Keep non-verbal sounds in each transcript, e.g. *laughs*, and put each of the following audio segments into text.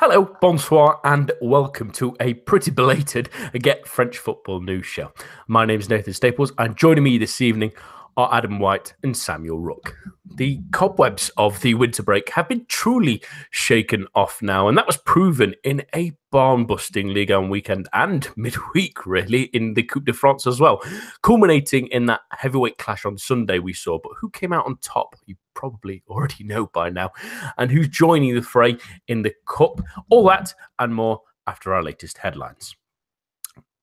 Hello, bonsoir, and welcome to a pretty belated Get French Football News show. My name is Nathan Staples, and joining me this evening are Adam White and Samuel Rook. The cobwebs of the winter break have been truly shaken off now, and that was proven in a barn busting league on weekend and midweek, really, in the Coupe de France as well, culminating in that heavyweight clash on Sunday we saw. But who came out on top? You probably already know by now, and who's joining the fray in the Cup? All that and more after our latest headlines.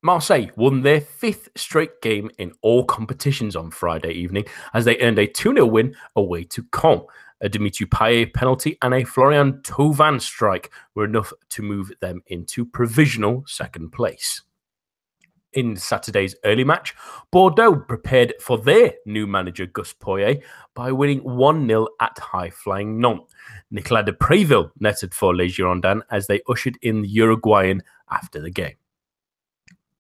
Marseille won their fifth straight game in all competitions on Friday evening as they earned a 2 0 win away to Caen. A Dimitri Payet penalty and a Florian Thauvin strike were enough to move them into provisional second place. In Saturday's early match, Bordeaux prepared for their new manager Gus Poyet by winning 1 0 at high flying Nantes. Nicolas de Préville netted for Les Girondins as they ushered in the Uruguayan after the game.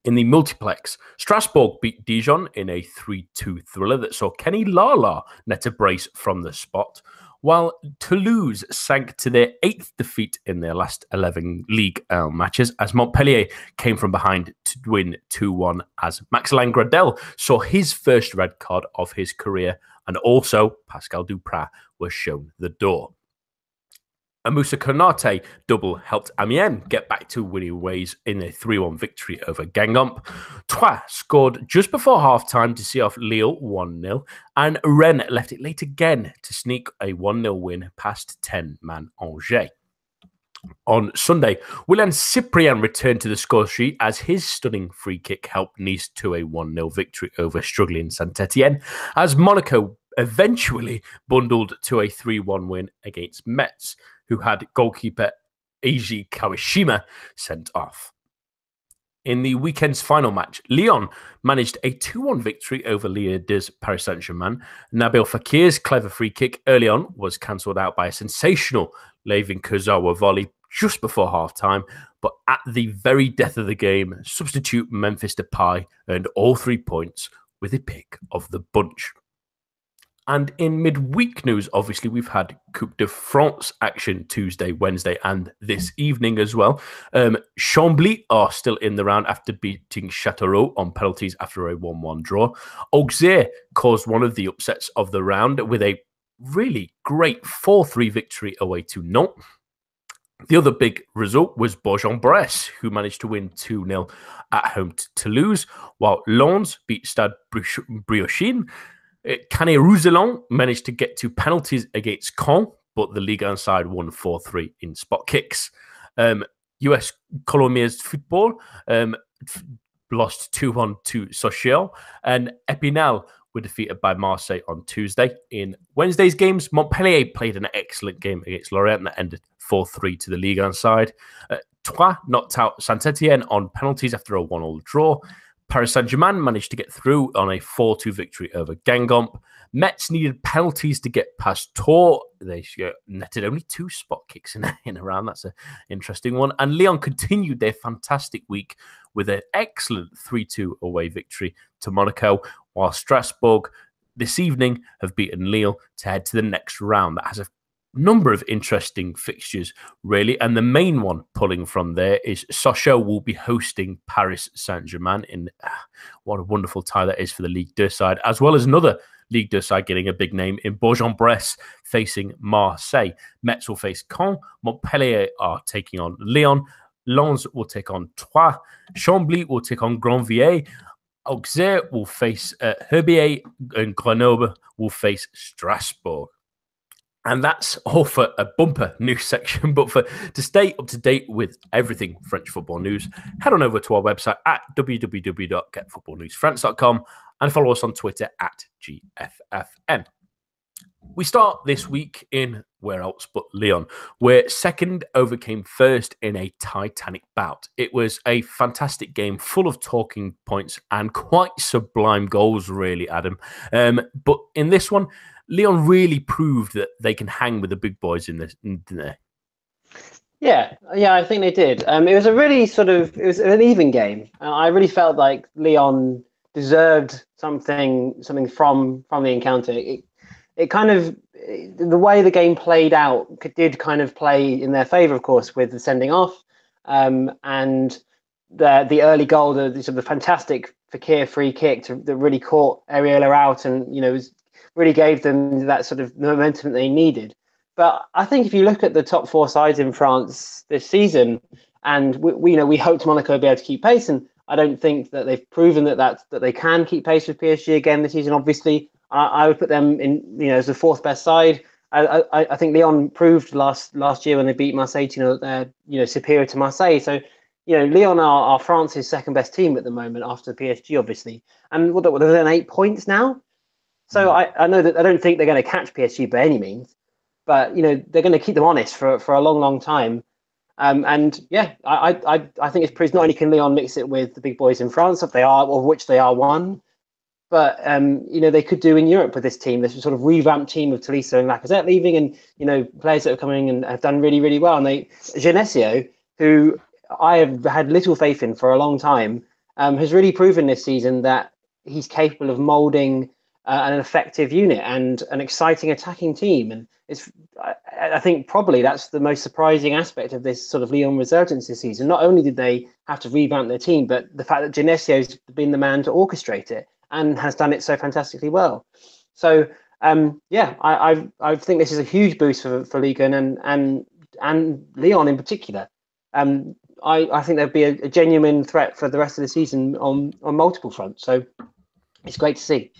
In the multiplex, Strasbourg beat Dijon in a 3 2 thriller that saw Kenny Lala net a brace from the spot, while Toulouse sank to their eighth defeat in their last 11 League matches as Montpellier came from behind to win 2 1 as Maxime Gradel saw his first red card of his career, and also Pascal Dupraz was shown the door. A Moussa Konate double helped Amiens get back to winning ways in a 3 1 victory over Guingamp. Troyes scored just before half time to see off Lille 1 0, and Rennes left it late again to sneak a 1 0 win past 10 man Angers. On Sunday, Wylan Cyprien returned to the score sheet as his stunning free kick helped Nice to a 1 0 victory over struggling Saint Etienne, as Monaco eventually bundled to a 3 1 win against Metz who had goalkeeper Eiji Kawashima sent off. In the weekend's final match, Lyon managed a 2 1 victory over 2 Paris Saint Germain. Nabil Fekir's clever free kick early on was cancelled out by a sensational Layvin Kurzawa volley just before half time. But at the very death of the game, substitute Memphis Depay earned all three points with a pick of the bunch. And in midweek news, obviously, we've had Coupe de France action Tuesday, Wednesday, and this evening as well. Um, Chambly are still in the round after beating Châteauroux on penalties after a 1 1 draw. Auxerre caused one of the upsets of the round with a really great 4 3 victory away to Nantes. The other big result was Bourg-en-Bresse, who managed to win 2 0 at home to Toulouse, while Lens beat Stade Briochin Canet Roussillon managed to get to penalties against Caen, but the Ligue 1 side won 4 3 in spot kicks. Um, US Colomiers football um, f- lost 2 1 to Sochaux, and Epinal were defeated by Marseille on Tuesday. In Wednesday's games, Montpellier played an excellent game against Lorient that ended 4 3 to the Ligue 1 side. Uh, Troyes knocked out Saint Etienne on penalties after a 1 0 draw. Paris Saint Germain managed to get through on a 4 2 victory over Guingamp. Metz needed penalties to get past Tours. They uh, netted only two spot kicks in, *laughs* in a round. That's an interesting one. And Lyon continued their fantastic week with an excellent 3 2 away victory to Monaco, while Strasbourg this evening have beaten Lille to head to the next round. That has a number of interesting fixtures, really. And the main one pulling from there is Sochaux will be hosting Paris Saint Germain. In ah, what a wonderful tie that is for the League 2 side, as well as another League 2 side getting a big name in Bourg-en-Bresse facing Marseille. Metz will face Caen. Montpellier are taking on Lyon. Lens will take on Troyes. Chambly will take on Grandvilliers. Auxerre will face uh, Herbier and Grenoble will face Strasbourg. And that's all for a bumper news *laughs* section. But for to stay up to date with everything French football news, head on over to our website at www.getfootballnewsfrance.com and follow us on Twitter at GFFN. We start this week in where else but Lyon, where second overcame first in a titanic bout. It was a fantastic game full of talking points and quite sublime goals, really, Adam. Um, but in this one, Lyon really proved that they can hang with the big boys in this. In there. Yeah, yeah, I think they did. Um, it was a really sort of it was an even game. Uh, I really felt like Lyon deserved something something from from the encounter. It, it kind of the way the game played out did kind of play in their favour, of course, with the sending off um, and the the early goal, the, the sort of the fantastic Fekir free kick to, that really caught Areola out and you know was, really gave them that sort of momentum they needed. But I think if you look at the top four sides in France this season, and we, we you know we hoped Monaco would be able to keep pace, and I don't think that they've proven that that that they can keep pace with PSG again this season. Obviously, I, I would put them in you know as the fourth best side. I, I, I think Lyon proved last last year when they beat Marseille, you know, that they're you know superior to Marseille. So you know, Lyon are, are France's second best team at the moment after PSG, obviously. And what, what they're eight points now. So. I, I know that I don't think they're going to catch PSG by any means, but you know they're going to keep them honest for, for a long, long time. Um, and yeah, I, I I think it's proved not only can Lyon mix it with the big boys in France, if they are of which they are one, but um, you know they could do in Europe with this team. This sort of revamped team of Tolisso and Lacazette leaving, and you know players that are coming and have done really, really well. And they Genesio, who I have had little faith in for a long time, um, has really proven this season that he's capable of moulding uh, an effective unit and an exciting attacking team. And it's, I, I, think probably that's the most surprising aspect of this sort of Lyon resurgence this season. Not only did they have to revamp their team, but the fact that Genesio's been the man to orchestrate it and has done it so fantastically well. So um, yeah, I, I, I think this is a huge boost for for Ligue and and and Lyon in particular. Um, I, I think there'd be a, a, genuine threat for the rest of the season on on multiple fronts. So it's great to see.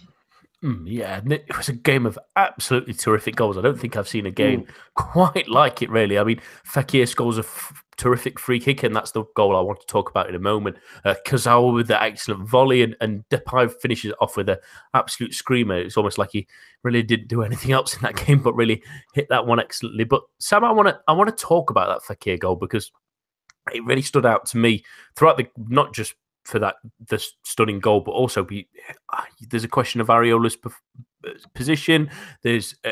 Mm, yeah, it was a game of absolutely terrific goals. I don't think I've seen a game mm. quite like it, really. I mean, Fekir scores a f- terrific free kick, and that's the goal I want to talk about in a moment. Uh, Kurzawa with the excellent volley, and, and Depay finishes off with an absolute screamer. It's almost like he really didn't do anything else in that *laughs* game, but really hit that one excellently. But Sam, I want to I want to talk about that Fekir goal because it really stood out to me throughout the not just for that the stunning goal, but also be, uh, there's a question of Areola's position. There's a,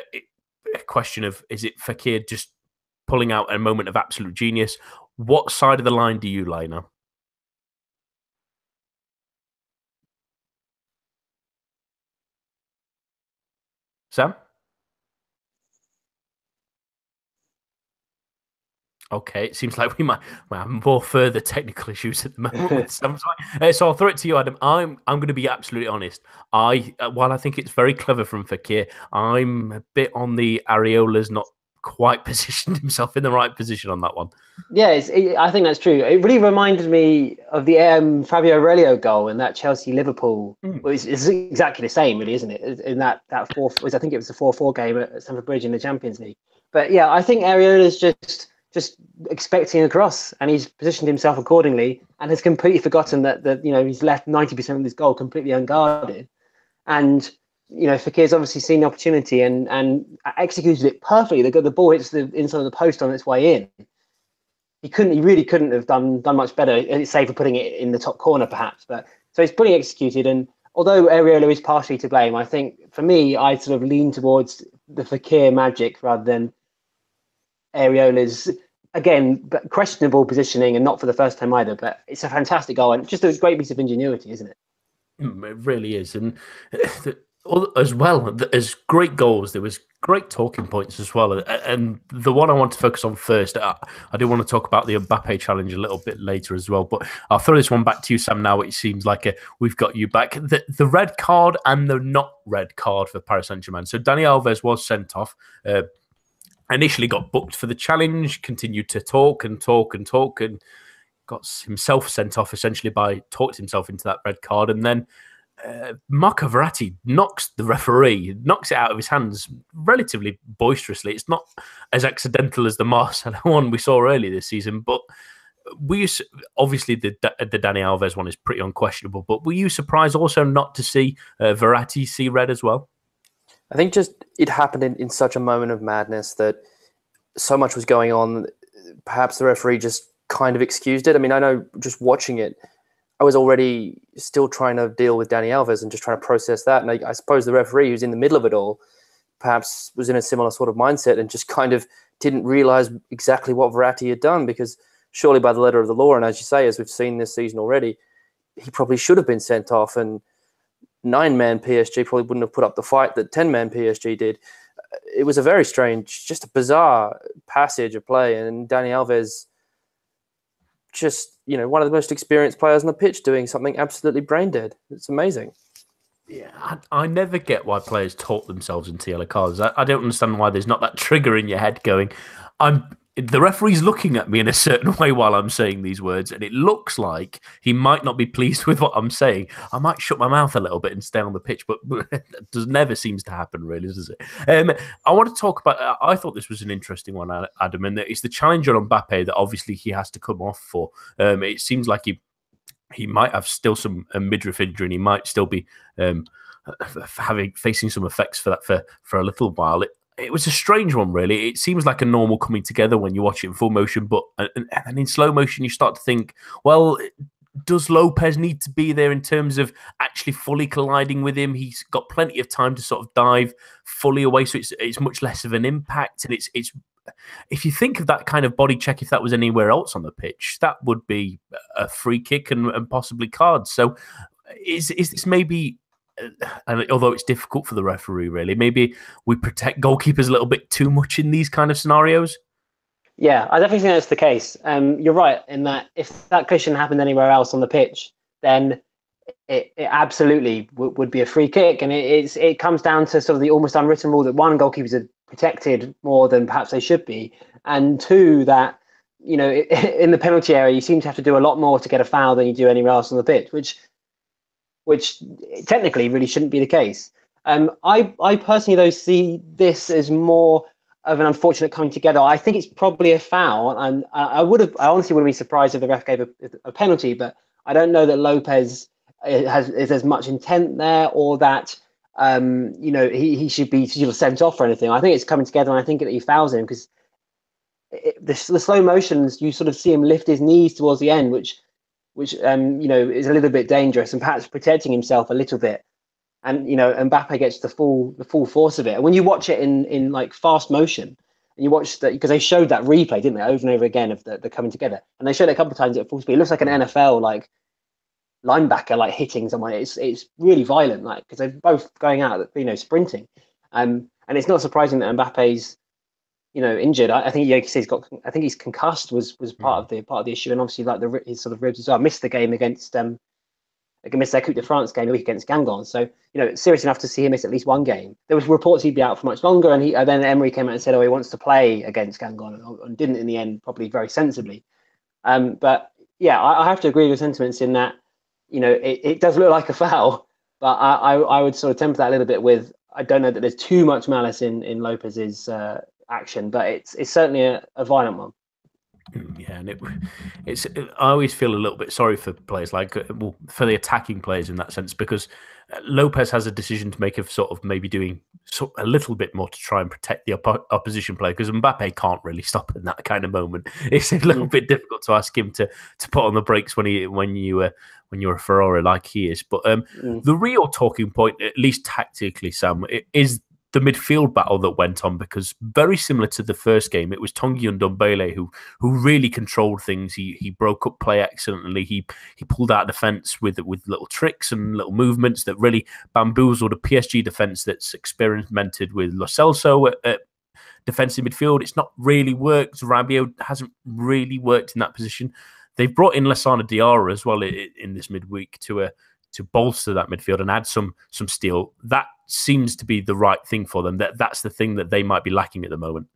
a, question of is it Fekir just pulling out a moment of absolute genius? What side of the line do you lie now? Sam? Okay, it seems like we might, have more further technical issues at the *laughs* moment. uh, so I'll throw it to you, Adam. I'm I'm going to be absolutely honest. I uh, while I think it's very clever from Fekir, I'm a bit on the Areola's not quite *laughs* positioned himself in the right position on that one. Yeah, it, I think that's true. It really reminded me of the um, Fabio Aurelio goal in that Chelsea Liverpool. Mm. Well, it's, it's, exactly the same, really, isn't it? In that that four, was I think it was the four four game at Stamford Bridge in the Champions League. But yeah, I think Areola's just just expecting a cross, and he's positioned himself accordingly, and has completely forgotten that that you know he's left ninety percent of his goal completely unguarded, and you know Fekir's obviously seen the opportunity and and executed it perfectly. The the ball hits the inside of the post on its way in. He couldn't. He really couldn't have done done much better, uh, save for putting it in the top corner, perhaps. But so it's brilliantly executed. And although Areola is partially to blame, I think for me, I sort of lean towards the Fekir magic rather than Areola's again but questionable positioning and not for the first time either. But it's a fantastic goal and just a great piece of ingenuity, isn't it? Mm, it really is, and *laughs* as well as great goals, there was great talking points as well. And the one I want to focus on first, I, do want to talk about the Mbappe challenge a little bit later as well. But I'll throw this one back to you, Sam. Now it seems like a, we've got you back. The, the red card and the not red card for Paris Saint Germain. So Dani Alves was sent off. Uh, initially got booked for the challenge, continued to talk and talk and talk, and got himself sent off essentially by talked himself into that red card, and then uh, Marco Verratti knocks the referee, knocks it out of his hands relatively boisterously. It's not as accidental as the Marcelo *laughs* one we saw earlier this season, but we obviously the the Dani Alves one is pretty unquestionable. But were you surprised also not to see uh, Verratti see red as well? I think just it happened in, in such a moment of madness that so much was going on. Perhaps the referee just kind of excused it. I mean, I know just watching it, I was already still trying to deal with Dani Alves and just trying to process that. And I, I suppose the referee, who's in the middle of it all, perhaps was in a similar sort of mindset and just kind of didn't realize exactly what Verratti had done because surely by the letter of the law, and as you say, as we've seen this season already, he probably should have been sent off. And nine man PSG probably wouldn't have put up the fight that 10 man PSG did. It was a very strange, just a bizarre passage of play. And Dani Alves, just, you know, one of the most experienced players on the pitch doing something absolutely brain dead. It's amazing. Yeah, I, I, never get why players talk themselves into yellow cards. I, I, don't understand why there's not that trigger in your head going, I'm the referee's looking at me in a certain *laughs* way while I'm saying these words, and it looks like he might not be pleased *laughs* with what I'm saying. I might shut my mouth a little bit and stay on the pitch, but *laughs* it does never seems to happen, really, does it? Um, I want to talk about. I thought this was an interesting one, Adam, and it's the challenge on Mbappe that obviously he has to come off for. Um, it seems like he he might have still some midriff injury, and he might still be. Um, having facing some effects for that for for a little while. It, it was a strange one, really. It seems like a normal coming together when you watch it in full motion, but and, and in slow motion, you start to think, well, does Lopes need to be there in terms of actually fully colliding with him? He's got plenty of time to sort of dive fully away, so it's it's much less of an impact. And it's it's if you think of that kind of body check, if that was anywhere else on the pitch, that would be a free kick and, and possibly cards. So is is this maybe and although it's difficult for the referee, really, maybe we protect goalkeepers a little bit too much in these kind of scenarios. Yeah, I definitely think that's the case. Um, you're right in that if that collision happened anywhere else on the pitch, then it, it absolutely w- would be a free kick, and it, it comes down to sort of the almost unwritten rule that one goalkeepers are protected more than perhaps they should be, and two that you know *laughs* in the penalty area you seem to have to do a lot more to get a foul than you do anywhere else on the pitch, which which technically really shouldn't be the case. Um, I, I personally though see this as more of an unfortunate coming together. I think it's probably a foul, and I, would have, I honestly wouldn't be surprised if the ref gave a, a penalty, but I don't know that Lopes has is as much intent there, or that um, you know he, he should be sort of sent off or anything. I think it's coming together, and I think that he fouls him because the, the slow motions you sort of see him lift his knees towards the end, which which um, you know is a little bit dangerous and perhaps protecting himself a little bit. And you know, Mbappe gets the full the full force of it. And when you watch it in in like fast motion, and you watch that because they showed that replay, didn't they, over and over again of the, the coming together, and they showed it a couple of times at full speed. It looks like an NFL like linebacker like hitting someone. It's it's really violent, like because they're both going out, you know, sprinting. Um, and it's not surprising that Mbappe's you know injured. I, I think yeah, he's got. I think he's concussed was was part mm. of the part of the issue, and obviously like the his sort of ribs as well. Missed the game against um, missed their Coupe de France game the week against Guingamp. So you know, it's serious enough to see him miss at least one game. There was reports he'd be out for much longer, and he uh, then Emery came out and said, "Oh, he wants to play against Guingamp," and, and didn't in the end, probably very sensibly. Um, but yeah, I, I, have to agree with sentiments in that you know it, it does look like a *laughs* foul, but I, I, I would sort of temper that a little bit with I don't know that there's too much malice in in Lopes's uh, action, but it's it's certainly a, a violent one. Mm, yeah, and it, it's. It, I always feel a little bit sorry for players like uh, well for the attacking players in that sense because uh, Lopes has a decision to make of sort of maybe doing so, a little bit more to try and protect the op- opposition player because Mbappe can't really stop in that kind of moment. *laughs* It's a little mm. bit difficult to ask him to to put on the brakes when he when you uh, when you're a Ferrari like he is. But um, mm. the real talking point, at least tactically, Sam, is the midfield battle that went on because very similar to the first game, it was Tanguy Ndombele who who really controlled things. He he broke up play excellently. He he pulled out defense with with little tricks and little movements that really bamboozled a PSG defense that's experimented with Lo Celso at, at defensive midfield. It's not really worked. Rabiot hasn't really worked in that position. They've brought in Lassana Diarra as well in, in this midweek to a to bolster that midfield and add some some steel. That seems to be the right thing for them. That that's the thing that they might be lacking at the moment.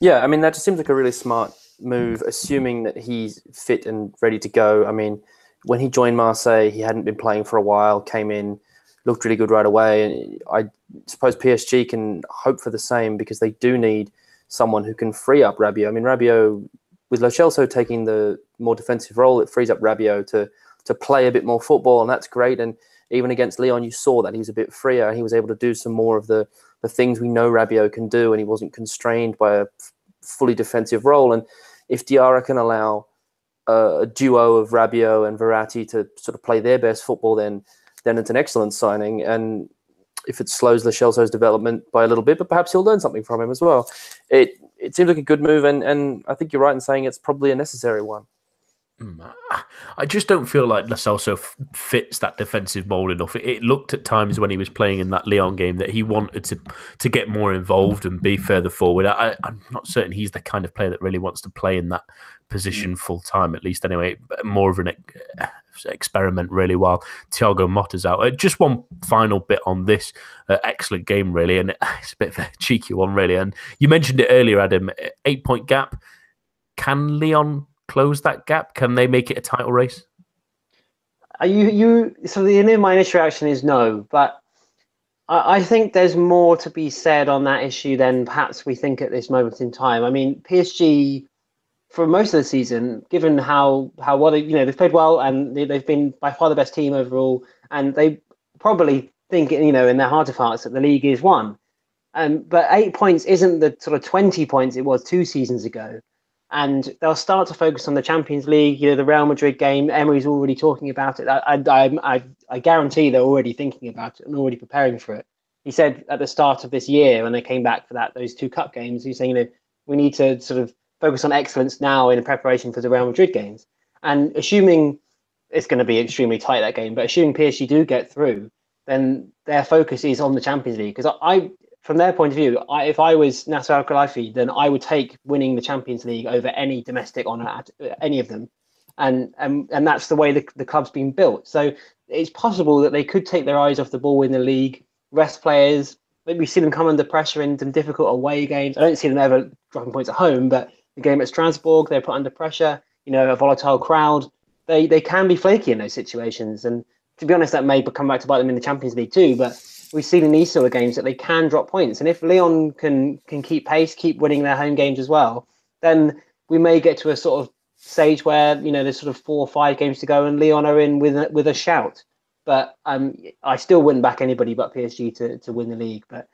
Yeah, I mean that just seems like a really smart move, assuming that he's fit and ready to go. I mean, when he joined Marseille, he hadn't been playing for a while. Came in, looked really good right away, and I suppose PSG can hope for the same because they do need someone who can free up Rabiot. I mean, Rabiot with Lo taking the more defensive role, it frees up Rabiot to to play a bit more football, and that's great. And even against Lyon, you saw that he was a bit freer he was able to do some more of the, the things we know Rabiot can do, and he wasn't constrained by a fully defensive role. And if Diarra can allow a, a duo of Rabiot and Verratti to sort of play their best football, then then it's an excellent signing. And if it slows Lo Celso's development by a little bit, but perhaps he'll learn something from him as well. It it seems like a good move, and, and I think you're right in saying it's probably a necessary one. Mm, I just don't feel like Celso fits that defensive mold enough. It, it, looked at times when he was playing in that Lyon game that he wanted to to get more involved and be further forward. I, am not certain he's the kind of player that really wants to play in that position mm. full time, at least anyway. More of an experiment, really, while Thiago Motta's out. Uh, just one final bit on this uh, excellent game, really, and *laughs* it's a bit of a cheeky one, really. And you mentioned it earlier, Adam. Eight point gap. Can Lyon close that gap? Can they make it a title race? Are you you so the my initial reaction is no, but I, I think there's more to be said on that issue than perhaps we think at this moment in time. I mean, PSG for most of the season, given how how well they, you know they've played well and they, have been by far the best team overall, and they probably think you know in their heart of hearts that the league is won. Um, but eight points isn't the sort of twenty points it was two seasons ago and they'll start to focus on the Champions League. You know, the Real Madrid game. Emery's already talking about it. I, I, I, I guarantee they're already thinking about it and already preparing for it. He said at the start of this year when they came back for that those two cup games, he's saying, you know, we need to sort of focus on excellence now in preparation for the Real Madrid games. And assuming it's going to be extremely tight that game, but assuming PSG do get through, then their focus is on the Champions League. Because I, from their point of view, I, if I was Nasser Al Khelaifi, then I would take winning the Champions League over any domestic honour at any of them, and and and that's the way the, the club's been built. So it's possible that they could take their eyes off the ball in the league, rest players. We see them come under pressure in some difficult away games. I don't see them ever dropping points at home, but the game at Strasbourg, they're put under pressure. You know, a volatile crowd. They they can be flaky in those situations, and to be honest, that may come back to bite them in the Champions League too. But we've seen in these sort of games that they can drop points. And if Lyon can can keep pace, keep winning their home games as well, then we may get to a sort of stage where you know there's sort of four or five games to go and Lyon are in with a, with a shout. But um, I still wouldn't back anybody but PSG to, to win the league. But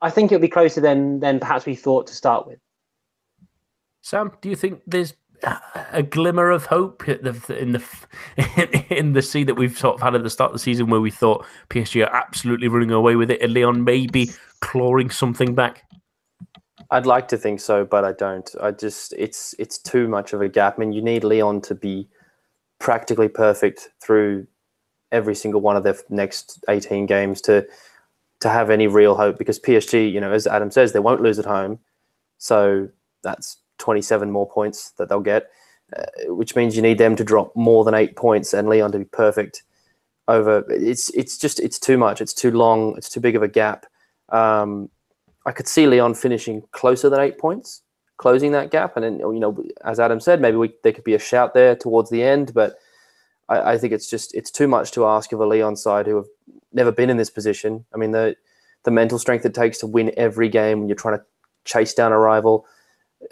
I think it'll be closer than than perhaps we thought to start with. Sam, do you think there's a glimmer of hope in the in the *laughs* sea that we've sort of had at the start of the season, where we thought PSG are absolutely running away with it, and Lyon maybe clawing something back. I'd like to think so, but I don't. I just it's it's too much of a gap. I mean, you need Lyon to be practically perfect through every single one of their next 18 games to to have any real hope because PSG, you know, as Adam says, they won't lose at home. So that's 27 more points that they'll get, uh, which means you need them to drop more than eight points and Lyon to be perfect over. It's it's just it's too much. It's too long. It's too big of a gap. Um, I could see Lyon finishing closer than eight points, closing that gap, and then you know, as Adam said, maybe we, there could be a shout there towards the end, but. I, I think it's just it's too much to ask of a Lyon side who have never been in this position. I mean, the the mental strength it takes to win every game when you're trying to chase down a rival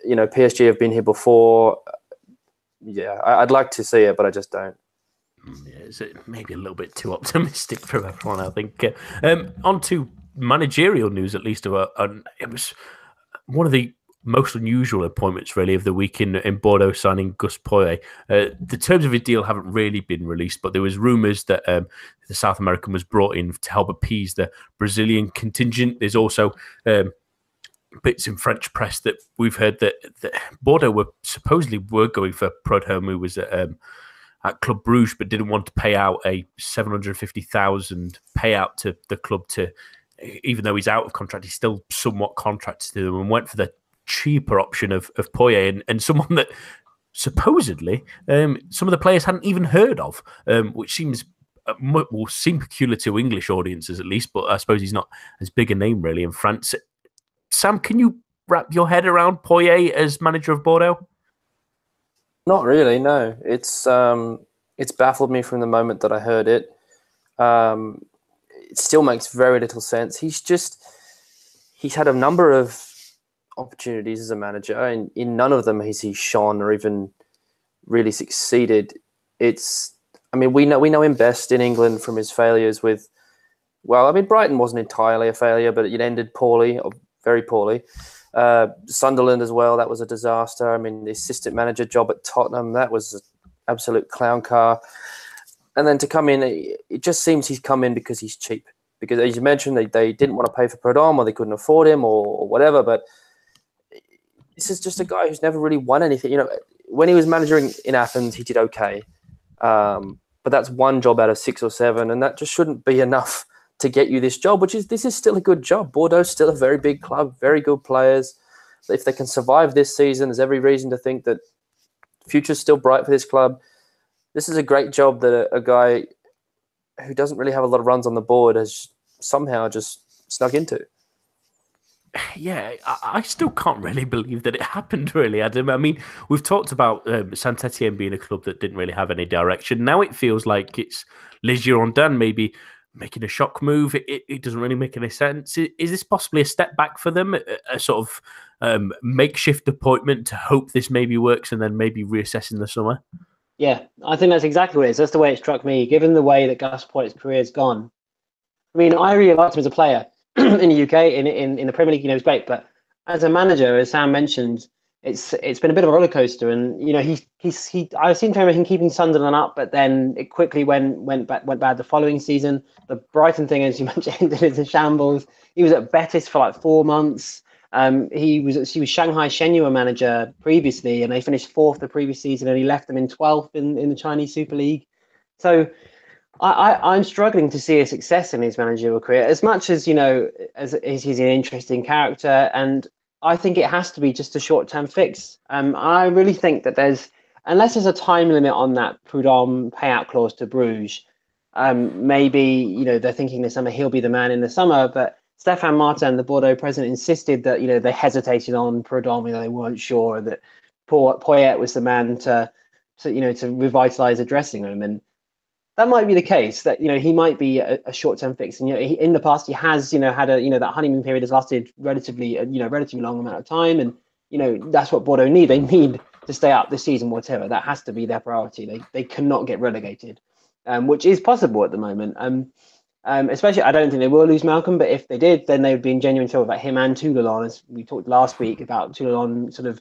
you know, PSG have been here before. Yeah, I'd like to see it, but I just don't. Mm, yeah, is it maybe a little bit too optimistic for everyone? I think. Um, on to managerial news, at least. Of a, it was one of the most unusual appointments, really, of the week in, in Bordeaux signing Gus Poyet. Uh, the terms of his deal haven't really been released, but there was rumours that um, the South American was brought in to help appease the Brazilian contingent. There's also um, bits in French press that we've heard that, that Bordeaux were supposedly were going for Preud'homme, who was at, um, at Club Bruges, but didn't want to pay out a seven hundred fifty thousand payout to the club to, even though he's out of contract, he's still somewhat contracted to them, and went for the cheaper option of of Poyet and, and someone that supposedly um, some of the players hadn't even heard of, um, which seems uh, will seem peculiar to English audiences at least, but I suppose he's not as big a name really in France. Sam, can you wrap your head around Poyet as manager of Bordeaux? Not really. No, it's um, it's baffled me from the moment that I heard it. Um, it still makes very little sense. He's just he's had a number of opportunities as a manager, and in none of them has he shone or even really succeeded. It's I mean we know we know him best in England from his failures with. Well, I mean Brighton wasn't entirely a failure, but it ended poorly, very poorly. Uh, Sunderland as well, that was a disaster. I mean, the assistant manager job at Tottenham, that was an absolute clown car. And then to come in, it just seems he's come in because he's cheap. Because as you mentioned, they, they didn't want to pay for Preud'homme or they couldn't afford him or, or whatever. But this is just a guy who's never really won anything. You know, when he was managing in Athens, he did okay. Um, but that's one job out of six or seven, and that just shouldn't be enough to get you this job. Which is this is still a good job. Bordeaux's still a very big club, very good players. If they can survive this season, there's every reason to think that future's still bright for this club. This is a great job that a, a guy who doesn't really have a lot of runs on the board has somehow just snuck into *sighs* yeah, I, still can't really believe that it happened. Really, Adam. I mean, we've talked about um, Saint Etienne being a club that didn't really have any direction. Now it feels like it's Les Girondins maybe making a shock move. It, it, doesn't really make any sense. Is, is, this possibly a step back for them, a, a sort of um, makeshift appointment to hope this maybe works, and then maybe reassess in the summer? Yeah, I think that's exactly what it is. That's the way it struck me. Given the way that Gus Poyet's career's gone, I mean, I really liked him as a player. *clears throat* in the UK, in, in in the Premier League, you know, he's great. But as a manager, as Sam mentioned, it's it's been a bit of a roller coaster. And you know, he he's he I seem to remember him keeping Sunderland up, but then it quickly went went went bad the following season. The Brighton thing, as you *laughs* mentioned, ended in shambles. He was at Betis for like four months. Um, he was he was Shanghai Shenhua manager previously, and they finished fourth the previous season, and he left them in twelfth in, in the Chinese Super League. So I, am struggling to see a success in his managerial career as much as you know as, as he's an interesting character and I think it has to be just a short-term fix. Um, I really think that there's unless there's a time limit on that Preud'homme payout clause to Bruges, um, maybe you know they're thinking this summer he'll be the man in the summer, but Stéphane Martin, the Bordeaux president, insisted that you know they hesitated on Preud'homme, you know they weren't sure that Poyet was the man to, to you know to revitalize the dressing room and that might be the case that you know he might be a, a short-term fix. And you know he, in the past he has you know had a you know that honeymoon period has lasted relatively you know relatively long amount of time. And you know that's what Bordeaux need. They need to stay up this season whatever. That has to be their priority. They they cannot get relegated um, which is possible at the moment. Um, um, especially I don't think they will lose Malcolm but if they did then they would be in genuine trouble about him and Toulalan as we talked last week about Toulalan sort of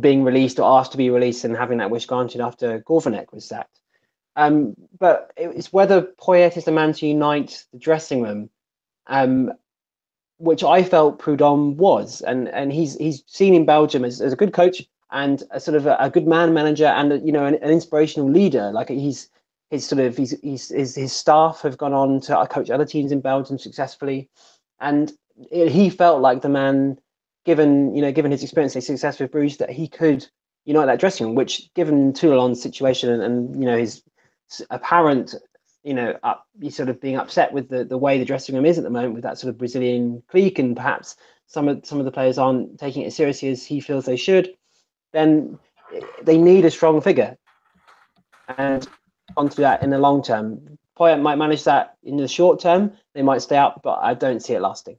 being released or asked to be released and having that wish granted after Gourvennec was sacked um, but it's whether Poyet is the man to unite the dressing room, um, which I felt Preud'homme was, and and he's he's seen in Belgium as, as a good coach and a sort of a, a good man manager and you know an, an, inspirational leader. Like he's his sort of he's, he's his his staff have gone on to coach other teams in Belgium successfully, and it, he felt like the man, given you know given his experience and success with Bruges, that he could unite that dressing room. Which, given Toulalan's situation and, and you know his apparent, you know, up, sort of being upset with the, the way the dressing room is at the moment with that sort of Brazilian clique, and perhaps some of some of the players aren't taking it as seriously as he feels they should, then they need a strong figure. And onto that in the long term, Poyet might manage that in the short term. They might stay up, but I don't see it lasting.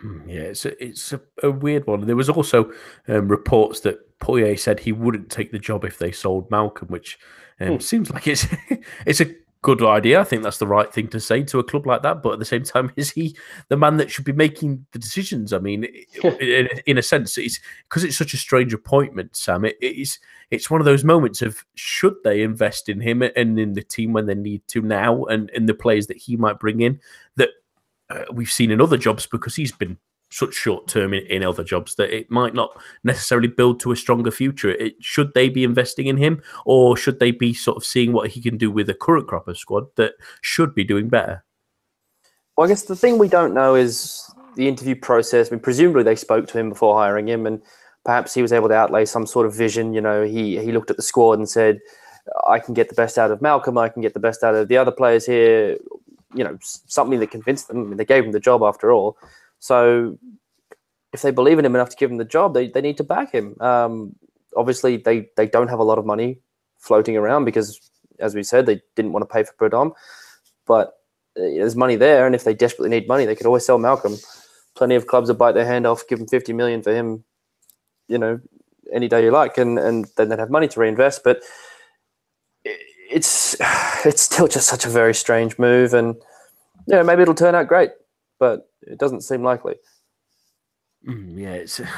Hmm, yeah, it's a, it's a, a weird one. There was also um, reports that Poyet said he wouldn't take the job if they sold Malcolm, which um, hmm. Seems like it's *laughs* it's a good idea. I think that's the right thing to say to a club like that. But at the same time, *laughs* is he the man that should be making the decisions? I mean, *laughs* in, in, a sense, it's because it's such a strange appointment, Sam. It, it's it's one of those moments of should they invest in him and in the team when they need to now, and in the players that he might bring in that uh, we've seen in other jobs because he's been such short term in, in, other jobs that it might not necessarily build to a stronger future. It, should they be investing in him, or should they be sort of seeing what he can do with the current crop of squad that should be doing better? Well, I guess the thing we don't know is the interview process. I mean, presumably they spoke to him before hiring him, and perhaps he was able to outlay some sort of vision. You know, he he looked at the squad and said, "I can get the best out of Malcolm. I can get the best out of the other players here." You know, something that convinced them. I mean, they gave him the job after all. So if they believe in him enough to give him the job, they, they need to back him. Um, obviously, they, they don't have a lot of money floating around because, as we said, they didn't want to pay for Preud'homme. But uh, there's money there, and if they desperately need money, they could always sell Malcolm. Plenty of clubs will bite their hand off, give him 50 million for him, you know, any day you like, and, and then they'd have money to reinvest. But it's *sighs* it's still just such a very strange move, and yeah, maybe it'll turn out great, but it doesn't seem likely. Mm, yeah, it's. *laughs*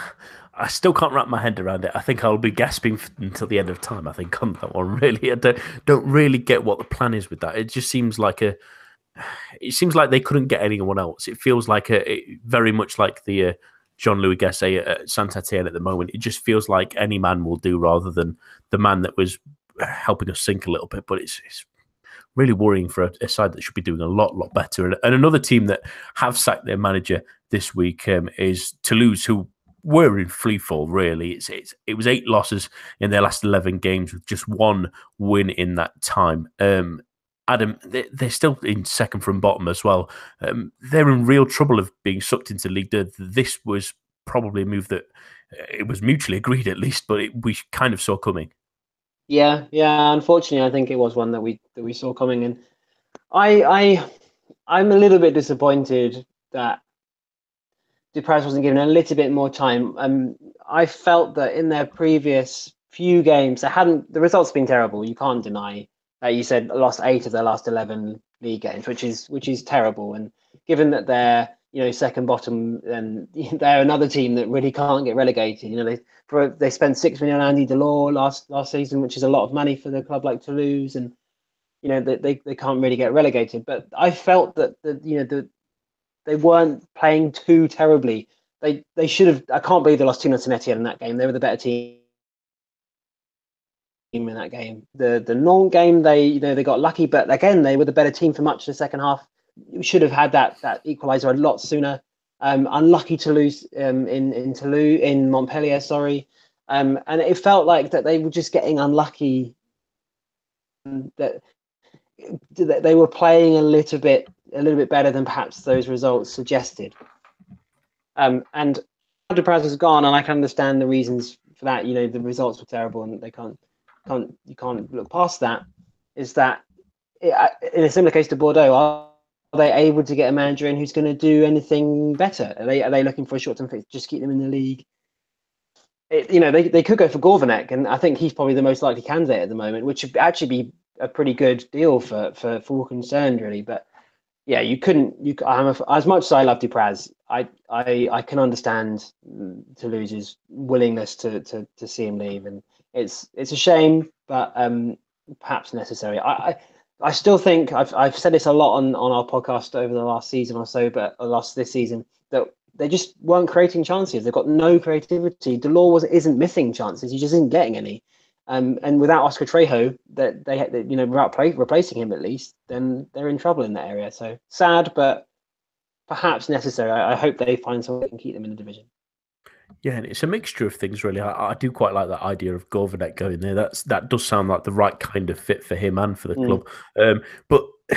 I still can't wrap my head around it. I think I'll be gasping until the end of time. I think *laughs* on that one. Really, I don't don't really get what the plan is with that. It just seems like a. *sighs* It seems like they couldn't get anyone else. It feels like a it, very much like the uh, Jean-Louis Gasset at Saint Etienne at the moment. It just feels like any man will do rather than the man that was helping us sink a little bit. But it's, it's really worrying for a, a, side that should be doing a lot, lot better. And, and another team that have sacked their manager this week um, is Toulouse, who were in free fall. Really, it's, it's it was eight losses in their last eleven games with just one win in that time. Um, Adam, they're still in second from bottom as well. Um, they're in real trouble of being sucked into League. This was probably a move that uh, it was mutually agreed at least, but it, we kind of saw coming. Yeah, yeah. Unfortunately, I think it was one that we that we saw coming, and I, I, I'm a little bit disappointed that Dupraz wasn't given a little bit more time. Um, I felt that in their previous few games, they hadn't. The results been terrible. You can't deny that. You said lost eight of their last eleven league games, which is which is terrible. And given that they're you know second bottom, and *laughs* they're another team that really can't get relegated. You know they for they spent six million on Andy Delort last last season, which is a lot of money for the club like Toulouse, and you know they, they, they can't really get relegated. But I felt that the you know the they weren't playing too terribly. They they should have. I can't believe they lost two 0 to in that game. They were the better team in that game. The the Nantes game, they you know they got lucky, but again they were the better team for much of the second half. Should have had that that equaliser a lot sooner. Um, unlucky to lose um, in in Toulouse in Montpellier, sorry, um, and it felt like that they were just getting unlucky. That they were playing a little bit a little bit better than perhaps those results suggested. Um, and Dupraz has gone, and I can understand the reasons for that. You know, the results were terrible, and they can't can't you can't look past that. Is that in a similar case to Bordeaux? Are, they able to get a manager in who's going to do anything better? Are they are they looking for a short term fix? Just keep them in the league. It, you know, they, they could go for Gourvennec, and I think he's probably the most likely candidate at the moment, which would actually be a pretty good deal for for for all concerned, really. But yeah, you couldn't. You I'm a, as much as I love Dupraz, I I I can understand Toulouse's willingness to to to see him leave, and it's it's a shame, but um perhaps necessary. I. I I still think I've I've said this a lot on, on our podcast over the last season or so, but last this season that they just weren't creating chances. They've got no creativity. Delort was isn't missing chances; he just isn't getting any. Um, and without Oscar Trejo, that they, they, you know, without play, replacing him at least, then they're in trouble in that area. So sad, but perhaps necessary. I, I hope they find someone that can keep them in the division. Yeah, and it's a mixture of things, really. I, I do quite like that idea of Gourvennec going there. That's that does sound like the right kind of fit for him and for the mm. club. Um, but *sighs*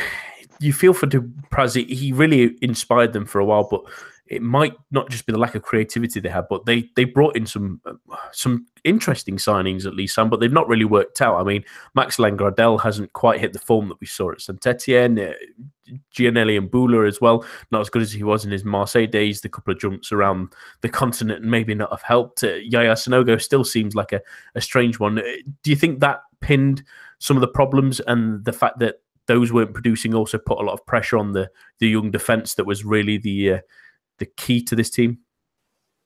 you feel for Dupraz, he really inspired them for a while, but it might not just be the lack of creativity they had, but they they brought in some some interesting signings at least, Sam, but they've not really worked out. I mean, Max-Alain Gradel hasn't quite hit the form that we saw at Saint Etienne. Uh, and Imbula as well, not as good as he was in his Marseille days. The couple of jumps around the continent maybe not have helped. Uh, Yaya Sanogo still seems like a, a strange one. Uh, do you think that pinned some of the problems and the fact that those weren't producing also put a lot of pressure on the the young defence that was really the uh, the key to this team?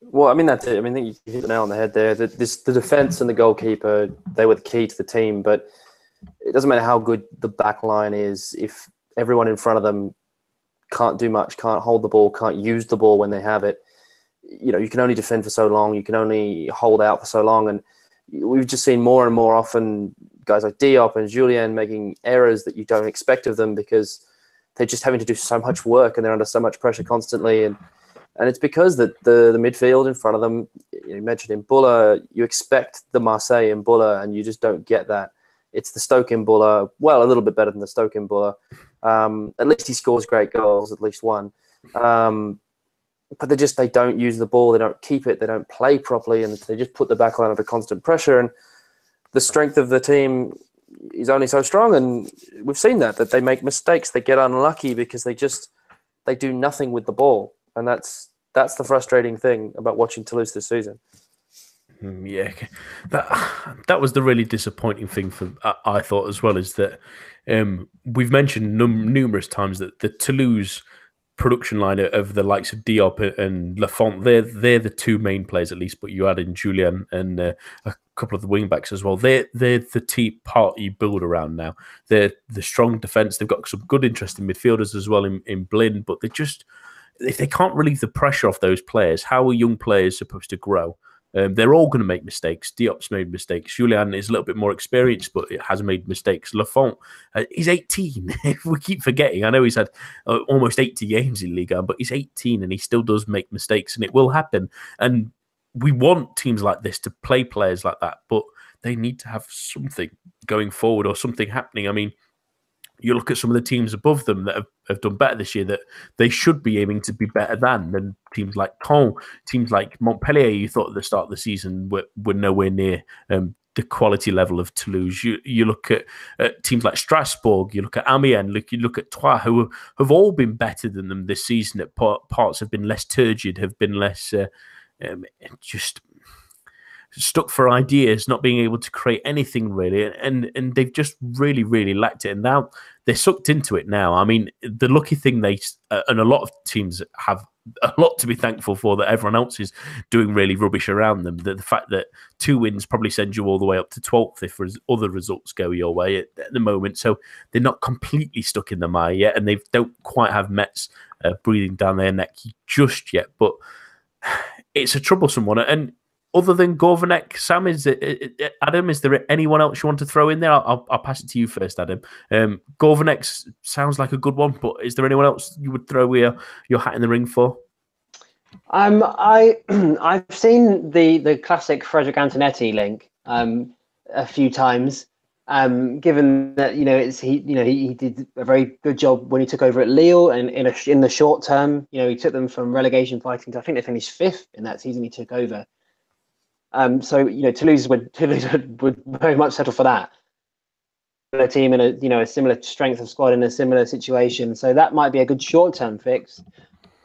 Well, I mean that's it. I mean, think you hit the nail on the head there. The, this, the defense and the goalkeeper they were the key to the team, but it doesn't matter how good the back line is if everyone in front of them can't do much, can't hold the ball, can't use the ball when they have it. You know, you can only defend for so long. You can only hold out for so long, and we've just seen more and more often guys like Diop and Jullien making errors that you don't expect of them because they're just having to do so much work and they're under so much pressure constantly and and it's because the, the, the midfield in front of them, you mentioned Imbula, you expect the Marseille Imbula, and you just don't get that. It's the Stoke Imbula, well, a little bit better than the Stoke Imbula. Um, at least he scores great goals, at least one. Um, but they just they don't use the ball, they don't keep it, they don't play properly, and they just put the back line under constant pressure. And the strength of the team is only so strong, and we've seen that that they make mistakes, they get unlucky because they just they do nothing with the ball, and that's that's the frustrating thing about watching Toulouse this season. Mm, yeah, that that was the really disappointing thing for I thought as well is that um, we've mentioned num- numerous times that the Toulouse production line of the likes of Diop and Lafont, they're they're the two main players at least. But you add in Jullien and uh, a couple of the wingbacks as well. They're they're the team part you build around now. They're the strong defense. They've got some good, interesting midfielders as well in in Blin, but they just if they can't relieve the pressure off those players, how are young players supposed to grow? Um, they're all going to make mistakes. Diop's made mistakes. Jullien is a little bit more experienced, but has made mistakes. Lafont, uh, he's 18. *laughs* we keep forgetting. I know he's had uh, almost 80 games in Liga, but he's 18 and he still does make mistakes, and it will happen. And we want teams like this to play players like that, but they need to have something going forward or something happening. I mean, you look at some of the teams above them that have, have done better this year that they should be aiming to be better than than teams like Caen, teams like Montpellier. You thought at the start of the season were, were nowhere near um, the quality level of Toulouse. You you look at, at, teams like Strasbourg, you look at Amiens, look you look at Troyes, who have, all been better than them this season. At parts have been less turgid, have been less uh, um, just stuck for ideas, not being able to create anything really, and and they've just really really lacked it. And now they're sucked into it. Now, I mean, the lucky thing they uh, and a lot of teams have a lot to be thankful for that everyone else is doing really rubbish around them. The, the fact that two wins probably send you all the way up to 12th if res- other results go your way at, at, the moment. So they're not completely stuck in the mire yet, and they don't quite have Metz uh, breathing down their neck just yet. But *sighs* it's a troublesome one. And other than Gourvennec, Sam, is Adam? Is there anyone else you want to throw in there? I'll, I'll pass it to you first, Adam. Um, sounds like a good one, but is there anyone else you would throw your your hat in the ring for? Um, I *clears throat* I've seen the the classic Frédéric Antonetti link um, a few times. Um, given that you know it's he you know he, he did a very good job when he took over at Lille, and in a, in the short term, you know he took them from relegation fighting to I think they finished fifth in that season he took over. Um, so you know, Toulouse would *laughs* Toulouse would, would very much settle for that. A team in a you know a similar strength of squad in a similar situation, so that might be a good short term fix.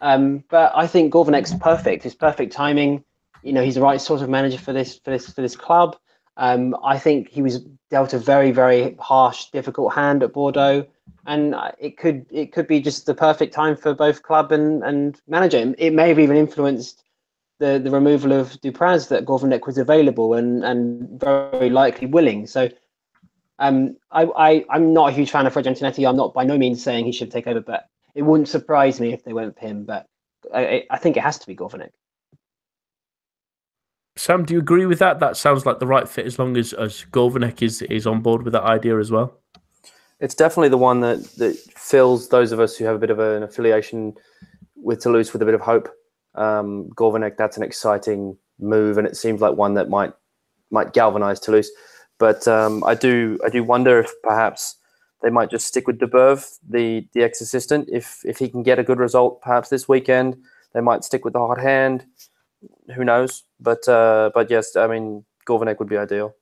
Um, but I think Gourvennec's perfect. His perfect timing. You know, he's the right sort of manager for this for this for this club. Um, I think he was dealt a very very harsh, difficult hand at Bordeaux, and it could it could be just the perfect time for both club and and manager. It may have even influenced the, the removal of Dupraz that Gourvennec was available and, and very likely willing. So um, I, I, I'm not a huge fan of Fred Antonetti. I'm not by no means saying he should take over, but it wouldn't surprise me if they went with him. But I, I think it has to be Gourvennec. Sam, do you agree with that? That sounds like the right fit as long as, as Gourvennec is, is on board with that idea as well. It's definitely the one that, that fills those of us who have a bit of an affiliation with Toulouse with a bit of hope um, that's an exciting move, and it seems like one that might might galvanise Toulouse. But um, I do I do wonder if perhaps they might just stick with Debève, the the ex assistant. If if he can get a good result, perhaps this weekend, they might stick with the hot hand. Who knows? But uh, but yes, I mean Gourvennec would be ideal.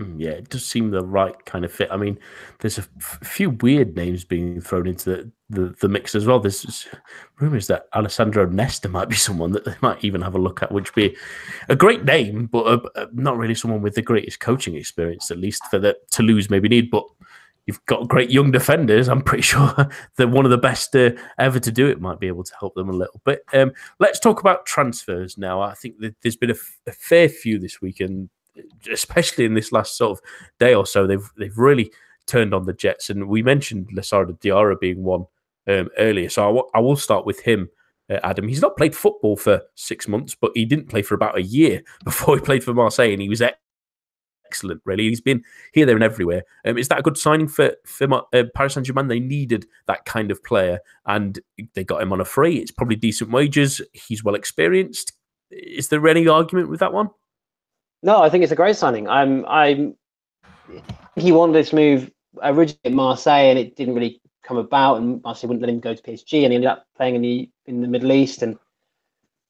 Hmm, yeah, it does seem the right kind of fit. I mean, there's a f- few weird names being thrown into the, the, the mix as well. There's rumors that Alessandro Nesta might be *laughs* someone that they might even have a look at, which be a great name, but a, a, not really someone with the greatest coaching experience, at least for the Toulouse maybe need. But you've got great young defenders. I'm pretty *laughs* sure that one of the best uh, ever to do it might be able to help them a little bit. Um, let's talk about transfers now. I think that there's been a, f- a fair few this week, and especially in this last sort of day or so, they've they've really turned on the Jets. And we mentioned Lassana Diarra being one um, earlier, so I, w- I will start with him. Uh, Adam, he's not played football for six months, but he didn't play for about a year *laughs* before he played for Marseille, and he was excellent. Really, he's been here, there, and everywhere. Um, is that a good signing for for uh, Paris Saint Germain? They needed that kind of player, and they got him on a free. It's probably decent wages. He's well experienced. Is there any argument with that one? No, I think it's a great signing. I'm, I'm. He wanted this move originally at Marseille, and it didn't really come about. And Marseille wouldn't let him go to PSG, and he ended up playing in the in the Middle East. And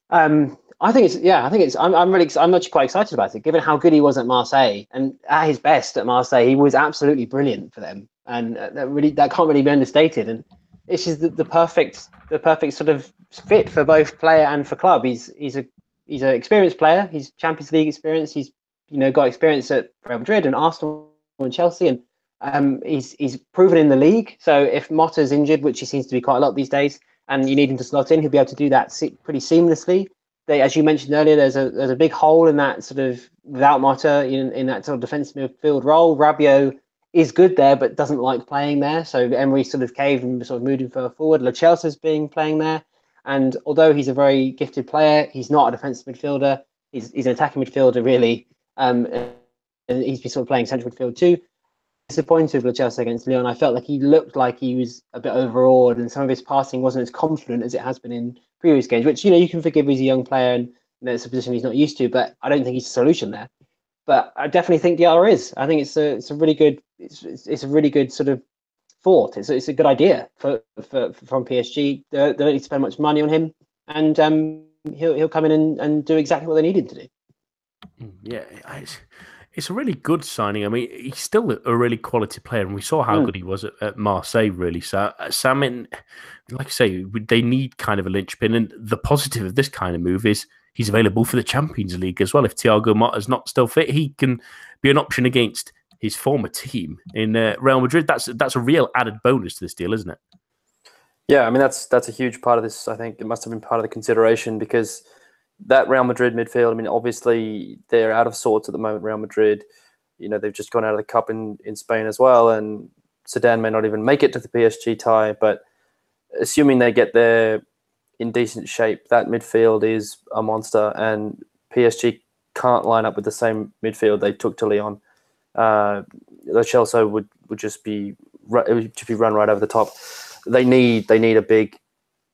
um, I think it's yeah, I think it's. I'm, I'm really, I'm actually quite excited about it, given how good he was at Marseille, and at his best at Marseille, he was absolutely brilliant for them, and uh, that really that can't really be understated. And it's just the, the perfect, the perfect sort of fit for both player and for club. He's he's a he's an experienced player. He's Champions League experience. He's you know got experience at Real Madrid and Arsenal and Chelsea, and um, he's he's proven in the league. So if Motta's injured, which he seems to be quite a lot these days, and you need him to slot in, he'll be able to do that pretty seamlessly. They, as you mentioned earlier, there's a there's a big hole in that sort of without Motta in, in that sort of defensive midfield role. Rabiot is good there, but doesn't like playing there. So Emery sort of caved and sort of moved him further forward. Lo Celso's being playing there. And although he's a very gifted player, he's not a defensive midfielder. He's, he's an attacking midfielder, really. Um, and he's been sort of playing central midfield too. Disappointed with Chelsea against Lyon. I felt like he looked like he was a bit overawed, and some of his passing wasn't as confident as it has been in previous games. Which you know you can forgive. He's a young player, and it's a position he's not used to. But I don't think he's a solution there. But I definitely think Diarra is. I think it's a it's a really good it's, it's a really good sort of thought. It's, it's a good idea for, for, for from PSG. They, don't need to spend much money on him, and um, he'll he'll come in and, and do exactly what they need him to do. Mm, yeah, it's, it's a really good signing. I mean, he's still a really quality player, and we saw how mm. good he was at, at, Marseille. Really, so uh, Sam, in, like I say, they need kind of a linchpin, and the positive of this kind of move is he's available for the Champions League as well. If Thiago Motta's not still fit, he can be an option against his former team in uh, Real Madrid. That's that's a real added bonus to this deal, isn't it? Yeah, I mean that's that's a huge part of this. I think it must have been part of the consideration because that Real Madrid midfield. I mean, obviously they're out of sorts at the moment. Real Madrid, you know, they've just gone out of the cup in in Spain as well, and Zidane may not even make it to the PSG tie. But assuming they get there in decent shape, that midfield is a monster, and PSG can't line up with the same midfield they took to Lyon uh, the Chelsea would, would just be it would just be run right over the top. They need they need a big,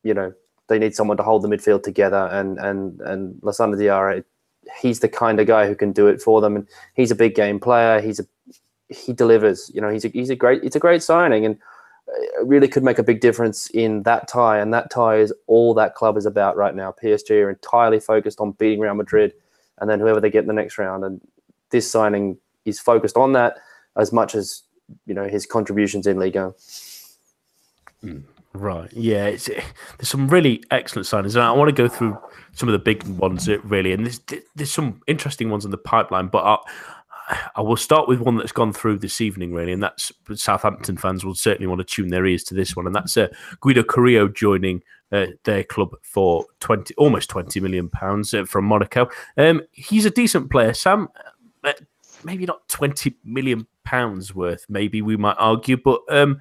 you know, they need someone to hold the midfield together, and and and Lassana Diarra, he's the kind of guy who can do it for them, and he's a big game player. He's a he delivers. You know, he's a he's a great it's a great signing, and really could make a big difference in that tie. And that tie is all that club is about right now. PSG are entirely focused on beating Real Madrid, and then whoever they get in the next round. And this signing he's focused on that as much as you know his contributions in Liga. Mm, right. Yeah. It's, there's some really excellent signings, and I want to go through some of the big ones really. And there's there's some interesting ones in the pipeline, but. I, I will start with one that's gone through this evening, really, and that's Southampton fans will certainly want to tune their ears to this one, and that's uh, Guido Carrillo joining uh, their club for twenty, almost twenty million pounds uh, from Monaco. Um, he's a decent player, Sam. Maybe not 20 million pounds worth, maybe we might argue, but um,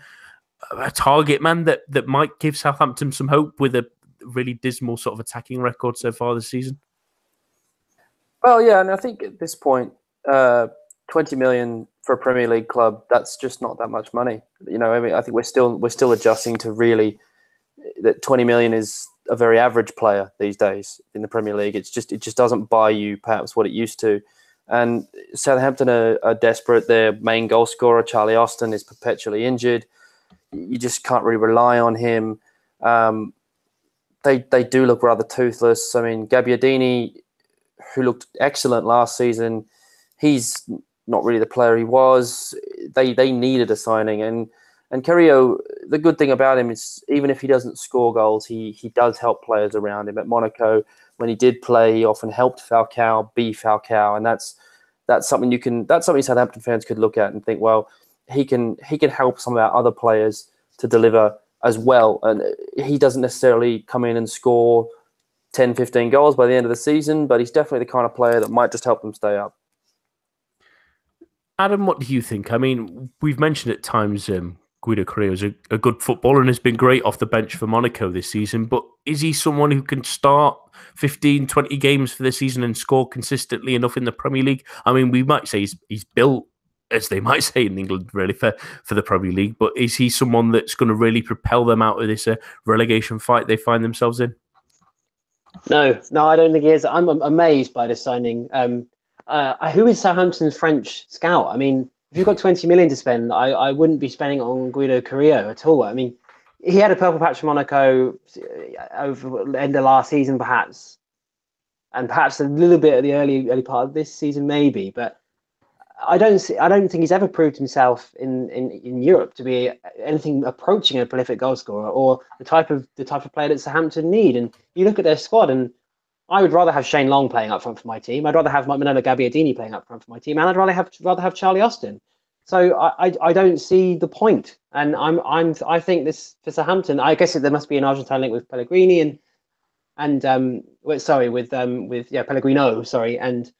a target man that, that might give Southampton some hope with a really dismal sort of attacking record so far this season? Well, yeah, and I think at this point, uh, 20 million for a Premier League club, that's just not that much money. You know, I mean, I think we're still we're still adjusting to really that 20 million is a very average player these days in the Premier League. It's just it just doesn't buy you perhaps what it used to. And Southampton are, are, desperate. Their main goal scorer, Charlie Austin, is perpetually injured. You just can't really rely on him. Um, they they do look rather toothless. I mean, Gabbiadini, who looked excellent last season, he's not really the player he was. They they needed a signing, and and Carrillo, the good thing about him is even if he doesn't score goals, he he does help players around him. At Monaco, when he did play, he often helped Falcao be Falcao, and that's that's something you can that's something Southampton fans could look at and think, well, he can he can help some of our other players to deliver as well, and he doesn't necessarily come in and score 10, 15 goals by the end of the season, but he's definitely the kind of player that might just help them stay up. Adam, what do you think? I mean, we've mentioned at times um, Guido Carrillo is a, a, good footballer and has been great off the bench for Monaco this season. But is he someone who can start 15, 20 games for the season and score consistently enough in the Premier League? I mean, we might say he's, he's built, as they might *laughs* say in England, really, for, for the Premier League. But is he someone that's going to really propel them out of this uh, relegation fight they find themselves in? No, no, I don't think he is. I'm amazed by this signing. Um, uh, who is Southampton's French scout? I mean, if you've got 20 million to spend, I, I wouldn't be spending on Guido Carrillo at all. I mean, he had a purple patch for Monaco uh, over end of last season, perhaps, and perhaps a little bit at the early early part of this season, maybe. But I don't see, I don't think he's ever proved himself in, in, in Europe to be anything approaching a prolific goal scorer or the type of the type of player that Southampton need. And you look at their squad, and I would rather have Shane Long playing up front for my team. I'd rather have Manolo Gabbiadini playing up front for my team, and I'd rather have rather have Charlie Austin. So I, I, I don't see the point, and I'm I'm I think this for Southampton. I guess there must be an Argentine link with Pellegrini and and um sorry with um with yeah Pellegrino sorry and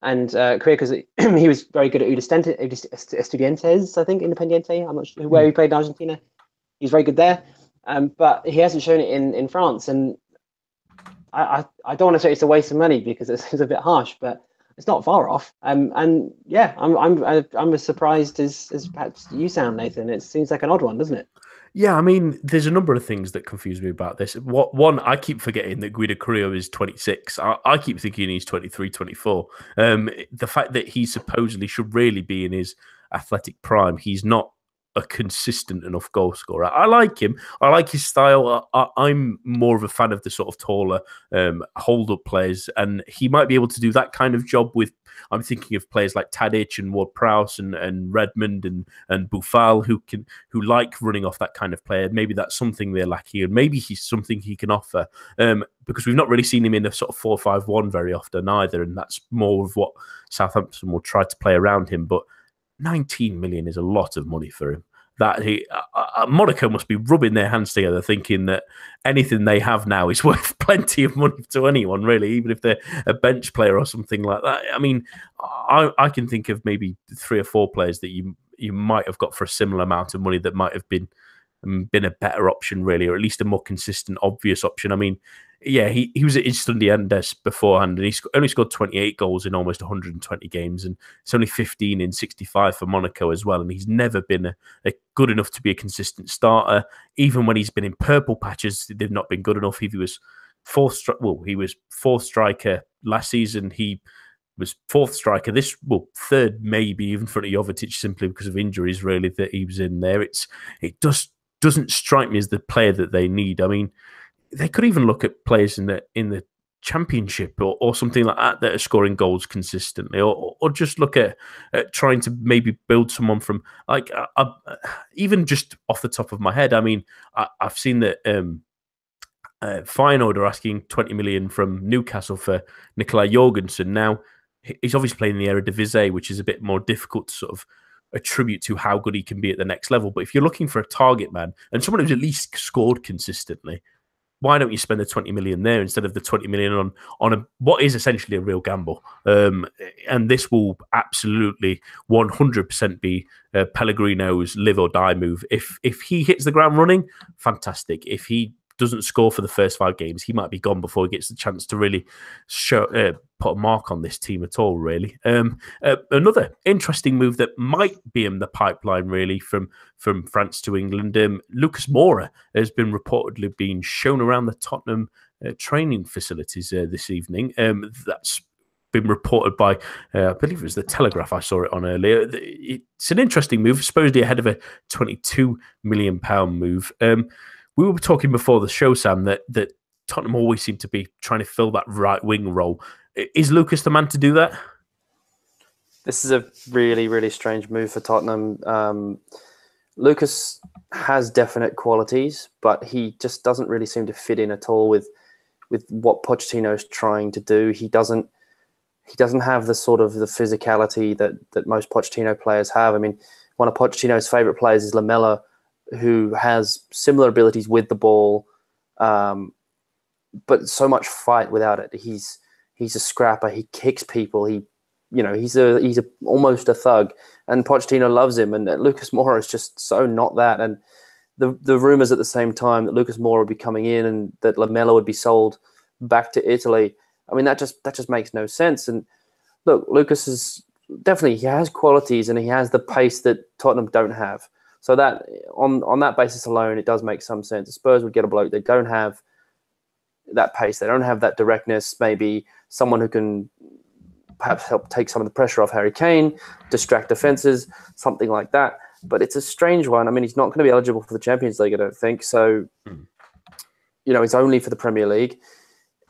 and uh, career because *clears throat* he was very good at Estudiantes I think Independiente I'm not sure where he played in Argentina. He's very good there, um, but he hasn't shown it in in France and I, I, I don't want to say it's a waste of money because it's, it's a bit harsh, but it's not far off. Um, and yeah, I'm I'm I'm as surprised as as perhaps you sound, Nathan. It seems like an odd one, doesn't it? Yeah, I mean, there's a number of things that confuse me about this. What one, I keep forgetting that Guido Carrillo is 26. I, I keep thinking he's 23, 24. Um, the fact that he supposedly should really be in his athletic prime, he's not a consistent enough goal scorer. I like him. I like his style. I, am more of a fan of the sort of taller um, hold up players, and he might be able to do that kind of job with. I'm thinking of players like Tadic and Ward Prowse and, and Redmond and and Boufal who can who like running off that kind of player. Maybe that's something they're lacking, and maybe he's something he can offer. Um, because we've not really seen him in a sort of four five one very often either, and that's more of what Southampton will try to play around him, but 19 million is a lot of money for him. That he, uh, uh, Monaco must be rubbing their hands together, thinking that anything they have now is *laughs* worth plenty of money to anyone, really, even if they're a bench player or something like that. I mean, I, I can think of maybe three or four players that you you might have got for a similar amount of money that might have been um, been a better option, really, or at least a more consistent, obvious option. I mean, yeah, he, he was at Estudiantes beforehand, and he sc- only scored 28 goals in almost 120 games, and it's only 15 in 65 for Monaco as well. And he's never been a, a good enough to be a consistent starter. Even when he's been in purple patches, they've not been good enough. He was fourth, stri- well, he was fourth striker last season. He was fourth striker this, well, third maybe even for Jovetic simply because of injuries. Really, that he was in there. It's it just doesn't strike me as the player that they need. I mean they could even look at players in the in the championship or, or something like that that are scoring goals consistently or, or just look at, at trying to maybe build someone from like uh, uh, even just off the top of my head i mean I, have seen that um uh, asking 20 million from Newcastle for Nikolai Jorgensen. Now, he's obviously playing in the Eredivisie, which is a bit more difficult to sort of attribute to how good he can be at the next level. But if you're looking for a target man and someone who's at least scored consistently, why don't you spend the 20 million there instead of the 20 million on on a what is essentially a real gamble? Um, and this will absolutely 100% be uh, pellegrino's live or die move. If if he hits the ground running fantastic. If he doesn't score for the first five games, he might be gone before he gets the chance to really show, uh, put a mark on this team at all. Really, um, uh, another interesting move that might be in the pipeline, really, from from France to England. Um, Lucas Moura has been reportedly being shown around the Tottenham uh, training facilities uh, this evening. Um, that's been reported by, uh, I believe it was the Telegraph. I saw it on earlier. It's an interesting move, supposedly ahead of a 22 million pound move. Um, we were talking before the show, Sam, that that Tottenham always seem to be trying to fill that right wing role. Is Lucas the man to do that? This is a really, really strange move for Tottenham. Um, Lucas has definite qualities, but he just doesn't really seem to fit in at all with with what Pochettino is trying to do. He doesn't he doesn't have the sort of the physicality that that most Pochettino players have. I mean, one of Pochettino's favorite players is Lamela, who has similar abilities with the ball, um, but so much fight without it. He's he's a scrapper. He kicks people. He, you know, he's a he's a almost a thug. And Pochettino loves him. And Lucas Moura is just so not that. And the the rumors at the same time that Lucas Moura would be coming in and that Lamela would be sold back to Italy. I mean, that just that just makes no sense. And look, Lucas is definitely he has qualities and he has the pace that Tottenham don't have. So that on on that basis alone, it does make some sense. The Spurs would get a bloke they don't have that pace, they don't have that directness. Maybe someone who can perhaps help take some of the pressure off Harry Kane, distract defenses, something like that. But it's a strange one. I mean, he's not going to be eligible for the Champions League, I don't think. So, mm. you know, it's only for the Premier League.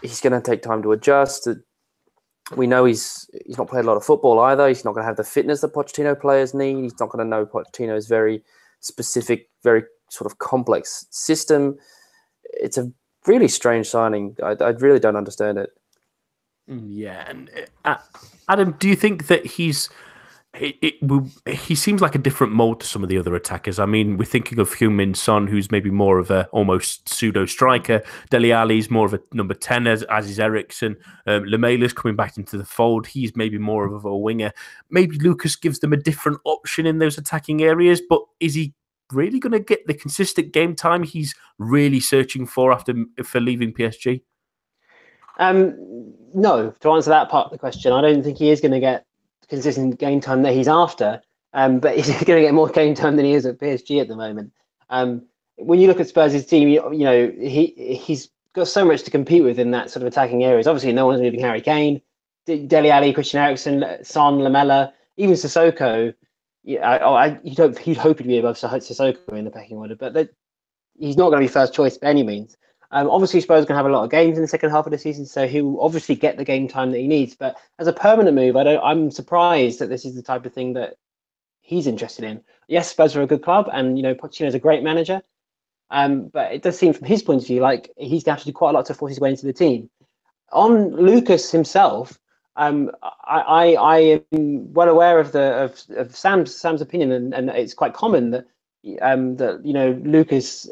He's going to take time to adjust. We know he's he's not played a lot of football either. He's not going to have the fitness that Pochettino players need. He's not going to know Pochettino is very specific, very sort of complex system. It's a really strange signing. I, I really don't understand it. Mm, yeah, and uh, Adam, do you think that he's it, it, he seems like a different mold to some of the other attackers. I mean, we're thinking of Heung-min Son, who's maybe more of a almost pseudo striker. Dele Alli's more of a number ten, as, as is Eriksen. Um, Lamela's coming back into the fold. He's maybe more of a winger. Maybe Lucas gives them a different option in those attacking areas, but is he really going to get the consistent game time he's really searching for after for leaving PSG? Um, no, to answer that part of the question, I don't think he is going to get consistent game time that he's after. Um, but *laughs* he's going to get more game time than he is at PSG at the moment. Um, when you look at Spurs' team, you, you, know he he's got so much to compete with in that sort of attacking areas. Obviously, no one's moving Harry Kane, Dele Alli, Christian Eriksen, Son, Lamela, even Sissoko. Yeah, I, I, you'd hope you'd hope he'd be above Sissoko in the pecking order, but he's not going to be first choice by any means. Um, obviously, Spurs going to have a lot of games in the second half of the season, so he'll obviously get the game time that he needs. But as a permanent move, I don't. I'm surprised that this is the type of thing that he's interested in. Yes, Spurs are a good club, and you know is a great manager. Um, but it does seem from his point of view like he's going to have to do quite a lot to force his way into the team. On Lucas himself, um, I, I, I, am well aware of the of, of Sam's Sam's opinion, and, and it's quite common that um, that you know Lucas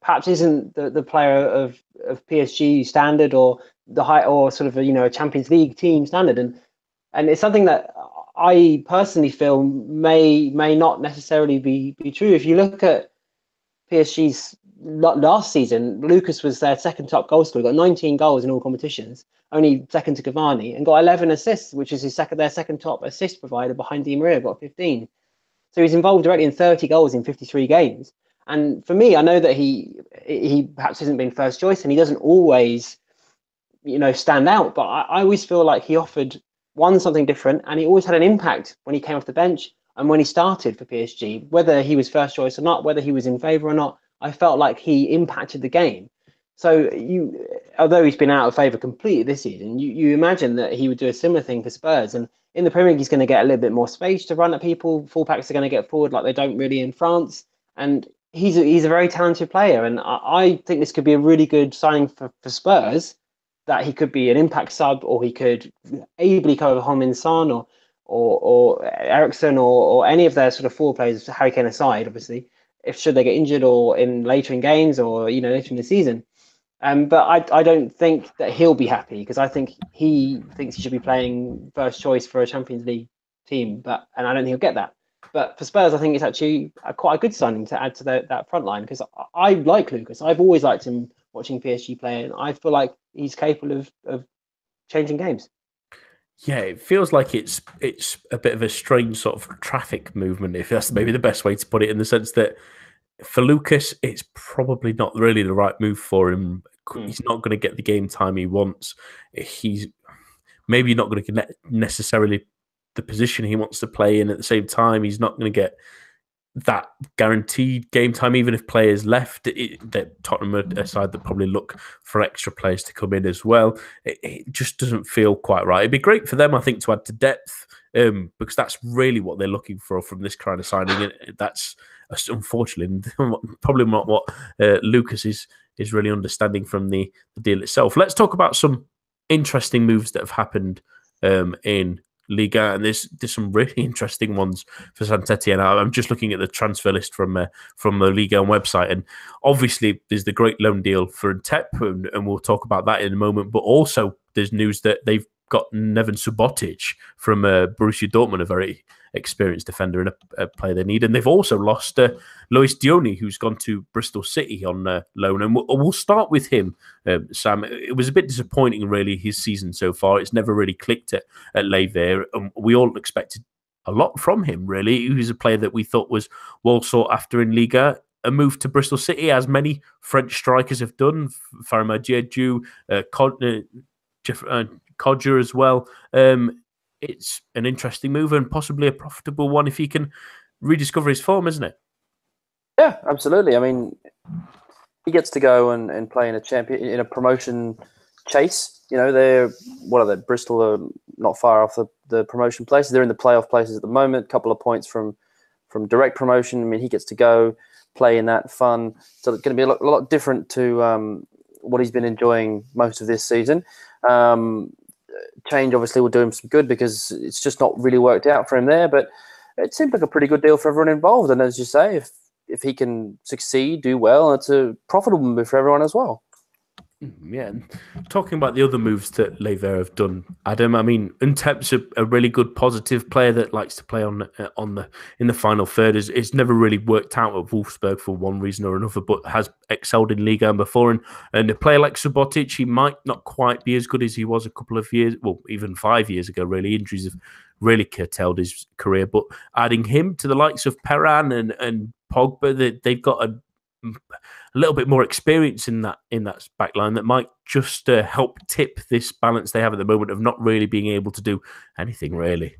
perhaps isn't the, the player of, of PSG standard or the high or sort of a, you know a Champions League team standard, and and it's something that I personally feel may may not necessarily be be true. If you look at PSG's last season, Lucas was their second top goal scorer. Got 19 goals in all competitions, only second to Cavani, and got 11 assists, which is his second their second top assist provider behind Di Maria, got 15. So he's involved directly in 30 goals in 53 games. And for me, I know that he he perhaps hasn't been first choice, and he doesn't always, you know, stand out. But I, I always feel like he offered one something different, and he always had an impact when he came off the bench and when he started for PSG. Whether he was first choice or not, whether he was in favour or not, I felt like he impacted the game. So you, although he's been out of favour completely this season, you, you imagine that he would do a similar thing for Spurs. And in the Premier League, he's going to get a little bit more space to run at people. Fullbacks are going to get forward like they don't really in France. And he's a, he's a very talented player, and I, I think this could be a really good signing for, for Spurs. That he could be an impact sub, or he could ably cover Heung-min Son or or or Eriksen or, or any of their sort of four players, Harry Kane aside, obviously, if should they get injured or in later in games or you know later in the season. Um, but I I don't think that he'll be happy because I think he thinks he should be playing first choice for a Champions League team, but and I don't think he'll get that. But for Spurs, I think it's actually a, quite a good signing to add to the, that front line because I, I, like Lucas. I've always liked him watching PSG play, and I feel like he's capable of, of changing games. Yeah, it feels like it's it's a bit of a strange sort of traffic movement, if that's maybe the best way to put it, in the sense that for Lucas, it's probably not really the right move for him. Mm. He's not going to get the game time he wants. He's maybe not going to necessarily the position he wants to play in at the same time. He's not going to get that guaranteed game time, even if players left. It, that Tottenham are a side that probably look for extra players to come in as well. It, it, just doesn't feel quite right. It'd be great for them, I think, to add to depth um, because that's really what they're looking for from this kind of signing. And that's unfortunately *laughs* probably not what uh, Lucas is is really understanding from the, the deal itself. Let's talk about some interesting moves that have happened um, in Liga, and there's there's some really *laughs* interesting ones for Saint And I'm just looking at the transfer list from uh, from the Liga website, and obviously there's the great loan deal for Ntep, and, and we'll talk about that in a moment. But also there's news that they've got Neven Subotic from uh, Borussia Dortmund, a very experienced defender and a, a player they need. And they've also lost uh, Lois Diony, who's gone to Bristol City on uh, loan. And we'll, we'll, start with him, um, Sam. It was a bit disappointing, really, his season so far. It's never really clicked at, at Les Verts. And we all expected a lot from him, really. He was a player that we thought was well sought after in Liga. A move to Bristol City, as many French strikers have done, Famara Diédhiou, uh, Cod- uh, Jeff, uh, Kodjia as well. Um, it's an interesting move and possibly a profitable one if he can rediscover his form, isn't it? Yeah, absolutely. I mean, he gets to go and, and play in a champion in a promotion chase. You know, they're what are they? Bristol are not far off the, the promotion places. They're in the playoff places at the moment. A couple of points from from direct promotion. I mean, he gets to go play in that fun. So it's going to be a lot, a lot different to um, what he's been enjoying most of this season. Um, change obviously will do him some good because it's just not really worked out for him there. But it seemed like a pretty good deal for everyone involved. And as you say, if if he can succeed, do well, it's a profitable move for everyone as well. Mm, yeah, talking about the other moves that Les Verts have done, Adam. I mean, Ntep's a, a really good, positive player that likes to play on uh, on the in the final third. Is it's never really worked out at Wolfsburg for one reason or another, but has excelled in Liga before. And and a player like Subotic, he might not quite be as good as he was a couple of years, well, even five years ago. Really, injuries have really curtailed his career. But adding him to the likes of Perrin and and Pogba, they, they've got a a little bit more experience in that in that back line that might just uh, help tip this balance they have at the moment of not really being able to do anything really.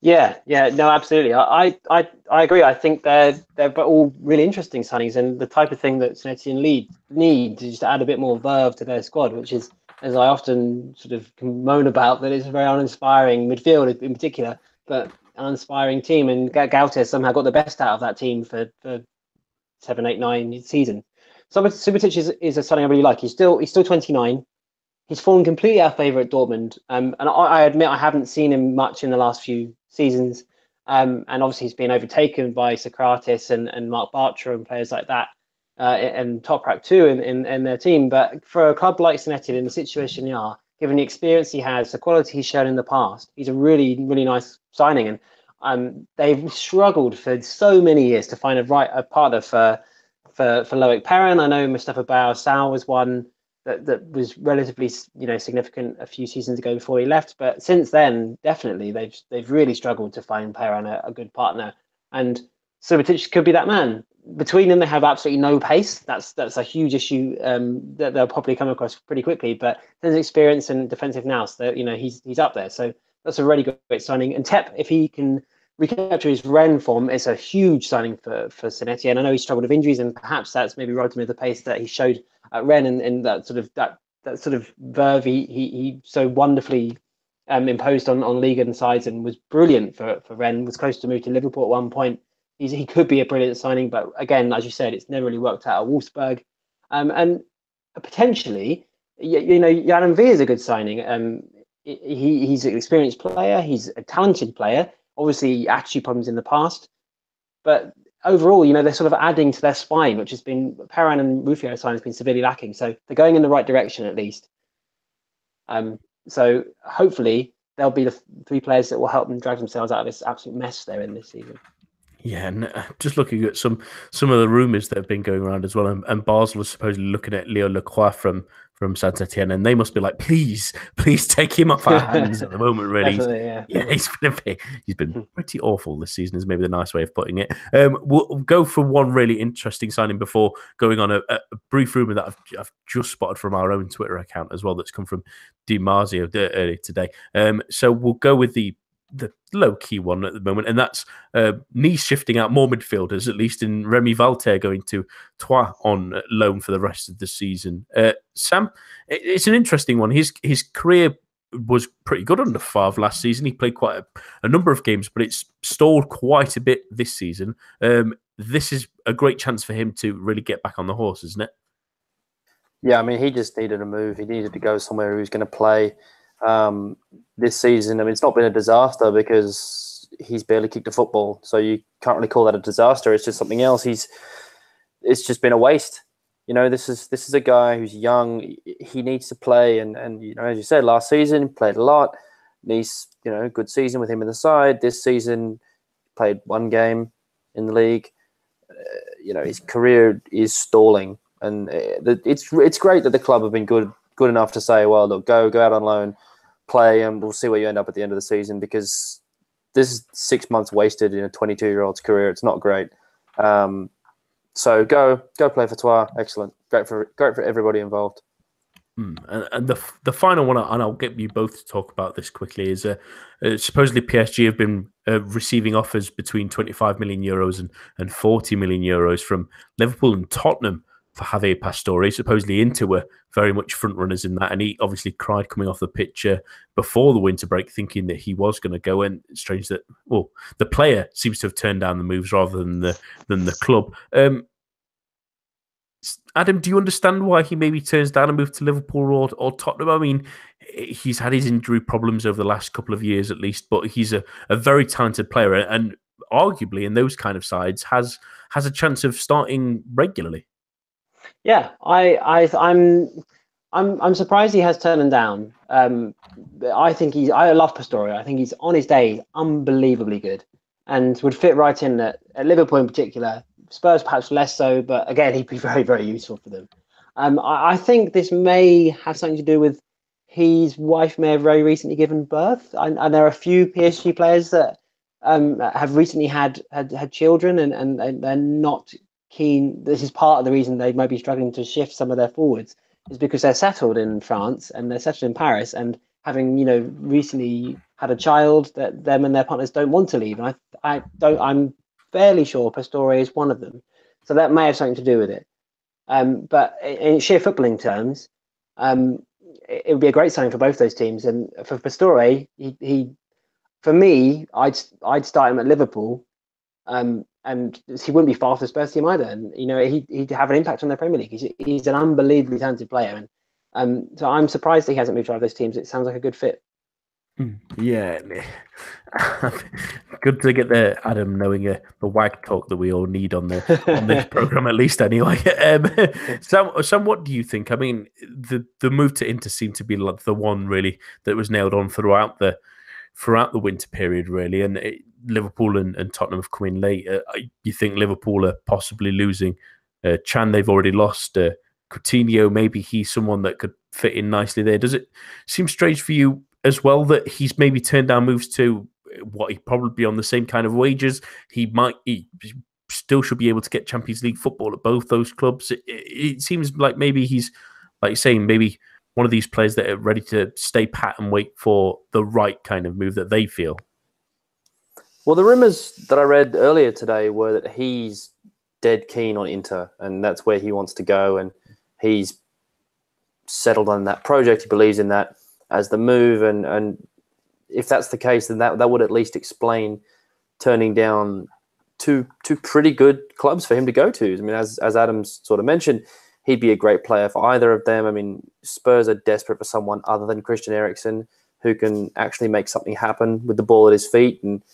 Yeah, yeah, no, absolutely. I, I, I agree. I think they're they're all really interesting signings, and the type of thing that Saint Etienne and Lead need is to add a bit more verve to their squad, which is, as I often sort of moan about, that it's a very uninspiring midfield in particular, but an uninspiring team. And Galtier somehow got the best out of that team for, for seven, eight, nine season. Subotic is, is a signing I really like. He's still he's still 29. He's fallen completely out of favour at Dortmund. Um, and I, I, admit I haven't seen him much in the last few seasons. Um, and obviously he's been overtaken by Sokratis and, and Marc Bartra and players like that, uh, and Toprak too in, in, in, their team. But for a club like Saint Etienne in the situation they are, given the experience he has, the quality he's shown in the past, he's a really, really nice signing. And um, they've struggled for so many years to find a right a partner for for for Loic Perrin. I know Mustafa Boa was one that, that was relatively you know significant a few seasons ago before he left, but since then, definitely they've they've really struggled to find Perrin a, a good partner. And Subotic could be that man. Between them, they have absolutely no pace. That's that's a huge issue um, that they'll probably come across pretty quickly. But there's experience and defensive nous. That you know he's he's up there. So that's a really great signing. And Ntep, if he can recapture his Rennes form, is a huge signing for for Saint Etienne. And I know he struggled with injuries, and perhaps that's maybe robbed him of the pace that he showed at Rennes and, and that sort of that that sort of verve he he, he so wonderfully um, imposed on on Liga and sides and was brilliant for for Rennes. Was close to move to Liverpool at one point. He's, he could be a brilliant signing, but again, as you said, it's never really worked out at Wolfsburg. Um, and potentially, you, you know, Jan V is a good signing. Um, he, he's an experienced player. He's a talented player. Obviously, attitude problems in the past, but overall, you know, they're sort of adding to their spine, which has been Perrin and Ruffier sign has been severely lacking. So they're going in the right direction at least. Um, so hopefully they'll be the three players that will help them drag themselves out of this absolute mess they're in this season. Yeah, and uh, just looking at some some of the rumours that have been going around as well, and, and Basel was supposedly looking at Leo Lacroix from from Saint Etienne, and they must be like, please, please take him off our hands at the moment. Really, *laughs* yeah. yeah, he's been a, he's been hmm. pretty awful this season. Is maybe the nice way of putting it. Um, we'll go for one really interesting signing before going on a, a brief rumor that I've, I've, just spotted from our own Twitter account as well. That's come from Di Marzio earlier today. Um, so we'll go with the the low key one at the moment, and that's uh, Nice shifting out more midfielders, at least in Remy Walter going to Troyes on loan for the rest of the season. Uh, Sam, it's an interesting one. His his career was pretty good under Favre last season. He played quite a, a, number of games, but it's stalled quite a bit this season. Um, this is a great chance for him to really get back on the horse, isn't it? Yeah, I mean, he just needed a move. He needed to go somewhere he was going to play um, this season. I mean, it's not been a disaster because he's barely kicked a football, so you can't really call that a disaster. It's just something else. He's it's just been a waste. You know, this is this is a guy who's young. He needs to play, and and you know, as you said, last season played a lot. Nice, you know, good season with him in the side. This season played one game in the league. Uh, you know, his career is stalling, and uh, it's it's great that the club have been good good enough to say, well, look, go go out on loan play, and we'll see where you end up at the end of the season because this is six months wasted in a 22 year old's career. It's not great. Um, so go go play for Troyes. Excellent. Great for great for everybody involved. Mm. And, and, the the final one, and I'll get you both to talk about this quickly, is uh, uh, supposedly PSG have been uh, receiving offers between 25 million euros and, and 40 million euros from Liverpool and Tottenham for Javier Pastore. Supposedly Inter were very much front runners in that, and he obviously cried coming off the picture before the winter break, thinking that he was going to go. And it's strange that well, the player seems to have turned down the moves rather than the than the club. Um, Adam, do you understand why he maybe turns down a move to Liverpool or, or Tottenham? I mean, he's had his injury problems over the last couple of years at least, but he's a, a very talented player and arguably in those kind of sides has has a chance of starting regularly. Yeah, I, I, I'm, I'm, I'm surprised he has turned down. Um, I think he's. I love Pastore. I think he's on his day unbelievably good, and would fit right in at, at Liverpool in particular. Spurs perhaps less so, but again, *laughs* he'd be very, very useful for them. Um, I, I think this may have something to do with his wife may have very recently given birth, and, and there are a few PSG players that um, have recently had, had had children, and, and they're not keen. This is part of the reason they might be struggling to shift some of their forwards, is because they're settled in France and they're settled in Paris, and having you know recently had a child, that them and their partners don't want to leave. And I I don't. I'm fairly sure Pastore is one of them, so that may have something to do with it. Um, but in sheer footballing terms, um, it, would be a great signing for both those teams. And for Pastore, he, he for me, I'd I'd start him at Liverpool, um, and he wouldn't be far from the Spurs team either. And you know, he he'd have an impact on their Premier League. He's he's an unbelievably talented player, and um, so I'm surprised he hasn't moved to either of those teams. It sounds like a good fit. Hmm, yeah, *laughs* good to get the Adam knowing uh, the wag talk that we all need on the on this *laughs* program at least anyway. *laughs* Um, Sam, Sam, what do you think? I mean, the the move to Inter seemed to be like the one really that was nailed on throughout the throughout the winter period, really. And it, Liverpool and, and, Tottenham have come in late. Uh, you think Liverpool are possibly losing uh, Can? They've already lost. Uh, Coutinho, maybe he's someone that could fit in nicely there. Does it seem strange for you as well that he's maybe turned down moves to what he'd probably be on the same kind of wages? He might he still should be able to get Champions League football at both those clubs. It, it seems like maybe he's like you're saying maybe one of these players that are ready to stay pat and wait for the right kind of move that they feel. Well, the rumors that I read earlier today were that he's dead keen on Inter, and that's where he wants to go, and he's settled on that project. He believes in that as the move, and and if that's the case, then that that would at least explain turning down two two pretty good clubs for him to go to. I mean, as as Adams sort of mentioned, he'd be a great player for either of them. I mean, Spurs are desperate for someone other than Christian Eriksen who can actually make something happen with the ball at his feet, and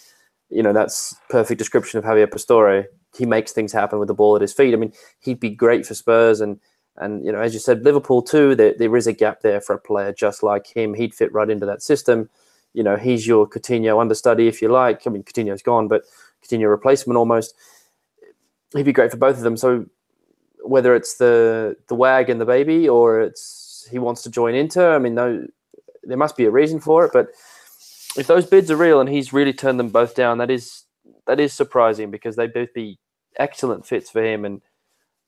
you know that's perfect description of Javier Pastore. He makes things happen with the ball at his feet. I mean, he'd be great for Spurs and and you know, as you said, Liverpool too. There, there is a gap there for a player just like him. He'd fit right into that system. You know, he's your Coutinho understudy, if you like. I mean, Coutinho's gone, but Coutinho replacement almost. He'd be great for both of them. So whether it's the the wag and the baby, or it's he wants to join Inter, I mean, no, there must be a reason for it. But if those bids are real and he's really turned them both down, that is that is surprising because they both be excellent fits for him and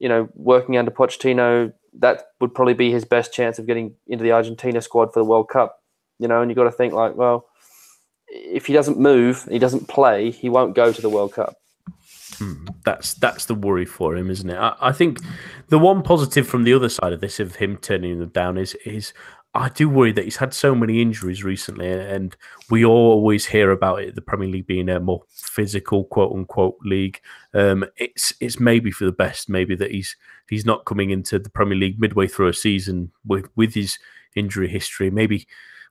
you know, working under Pochettino, that would probably be his best chance of getting into the Argentina squad for the World Cup. You know, and you got to think like, well, if he doesn't move, he doesn't play, he won't go to the World Cup. Hmm, that's that's the worry for him, isn't it? I, I, think the one positive from the other side of this of him turning them down is is I do worry that he's had so many injuries recently, and we always hear about it. The Premier League being a more physical, quote unquote, league. Um, it's it's maybe for the best, maybe that he's he's not coming into the Premier League midway through a season with with his injury history. Maybe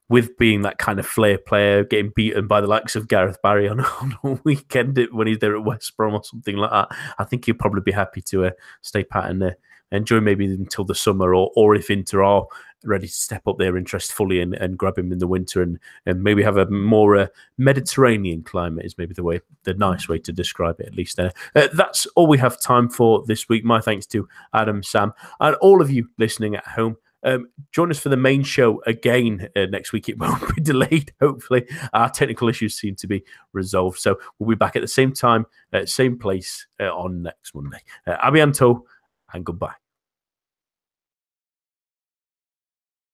with being that kind of flair player, getting beaten by the likes of Gareth Barry on, *laughs* on a weekend when he's there at West Brom or something like that. I think he'll probably be happy to uh, stay pat and uh, enjoy maybe until the summer, or or if Inter are ready to step up their interest fully and, and grab him in the winter and, and maybe have a more uh, Mediterranean climate is maybe the way the nice way to describe it at least there. Uh, that's all we have time for this week. My thanks to Adam, Sam, and all of you listening at home. Um, join us for the main show again uh, next week. It *laughs* won't be delayed, hopefully. Our technical issues seem to be resolved. So we'll be back at the same time, uh, same place uh, on next Monday. Uh, Abianto and goodbye.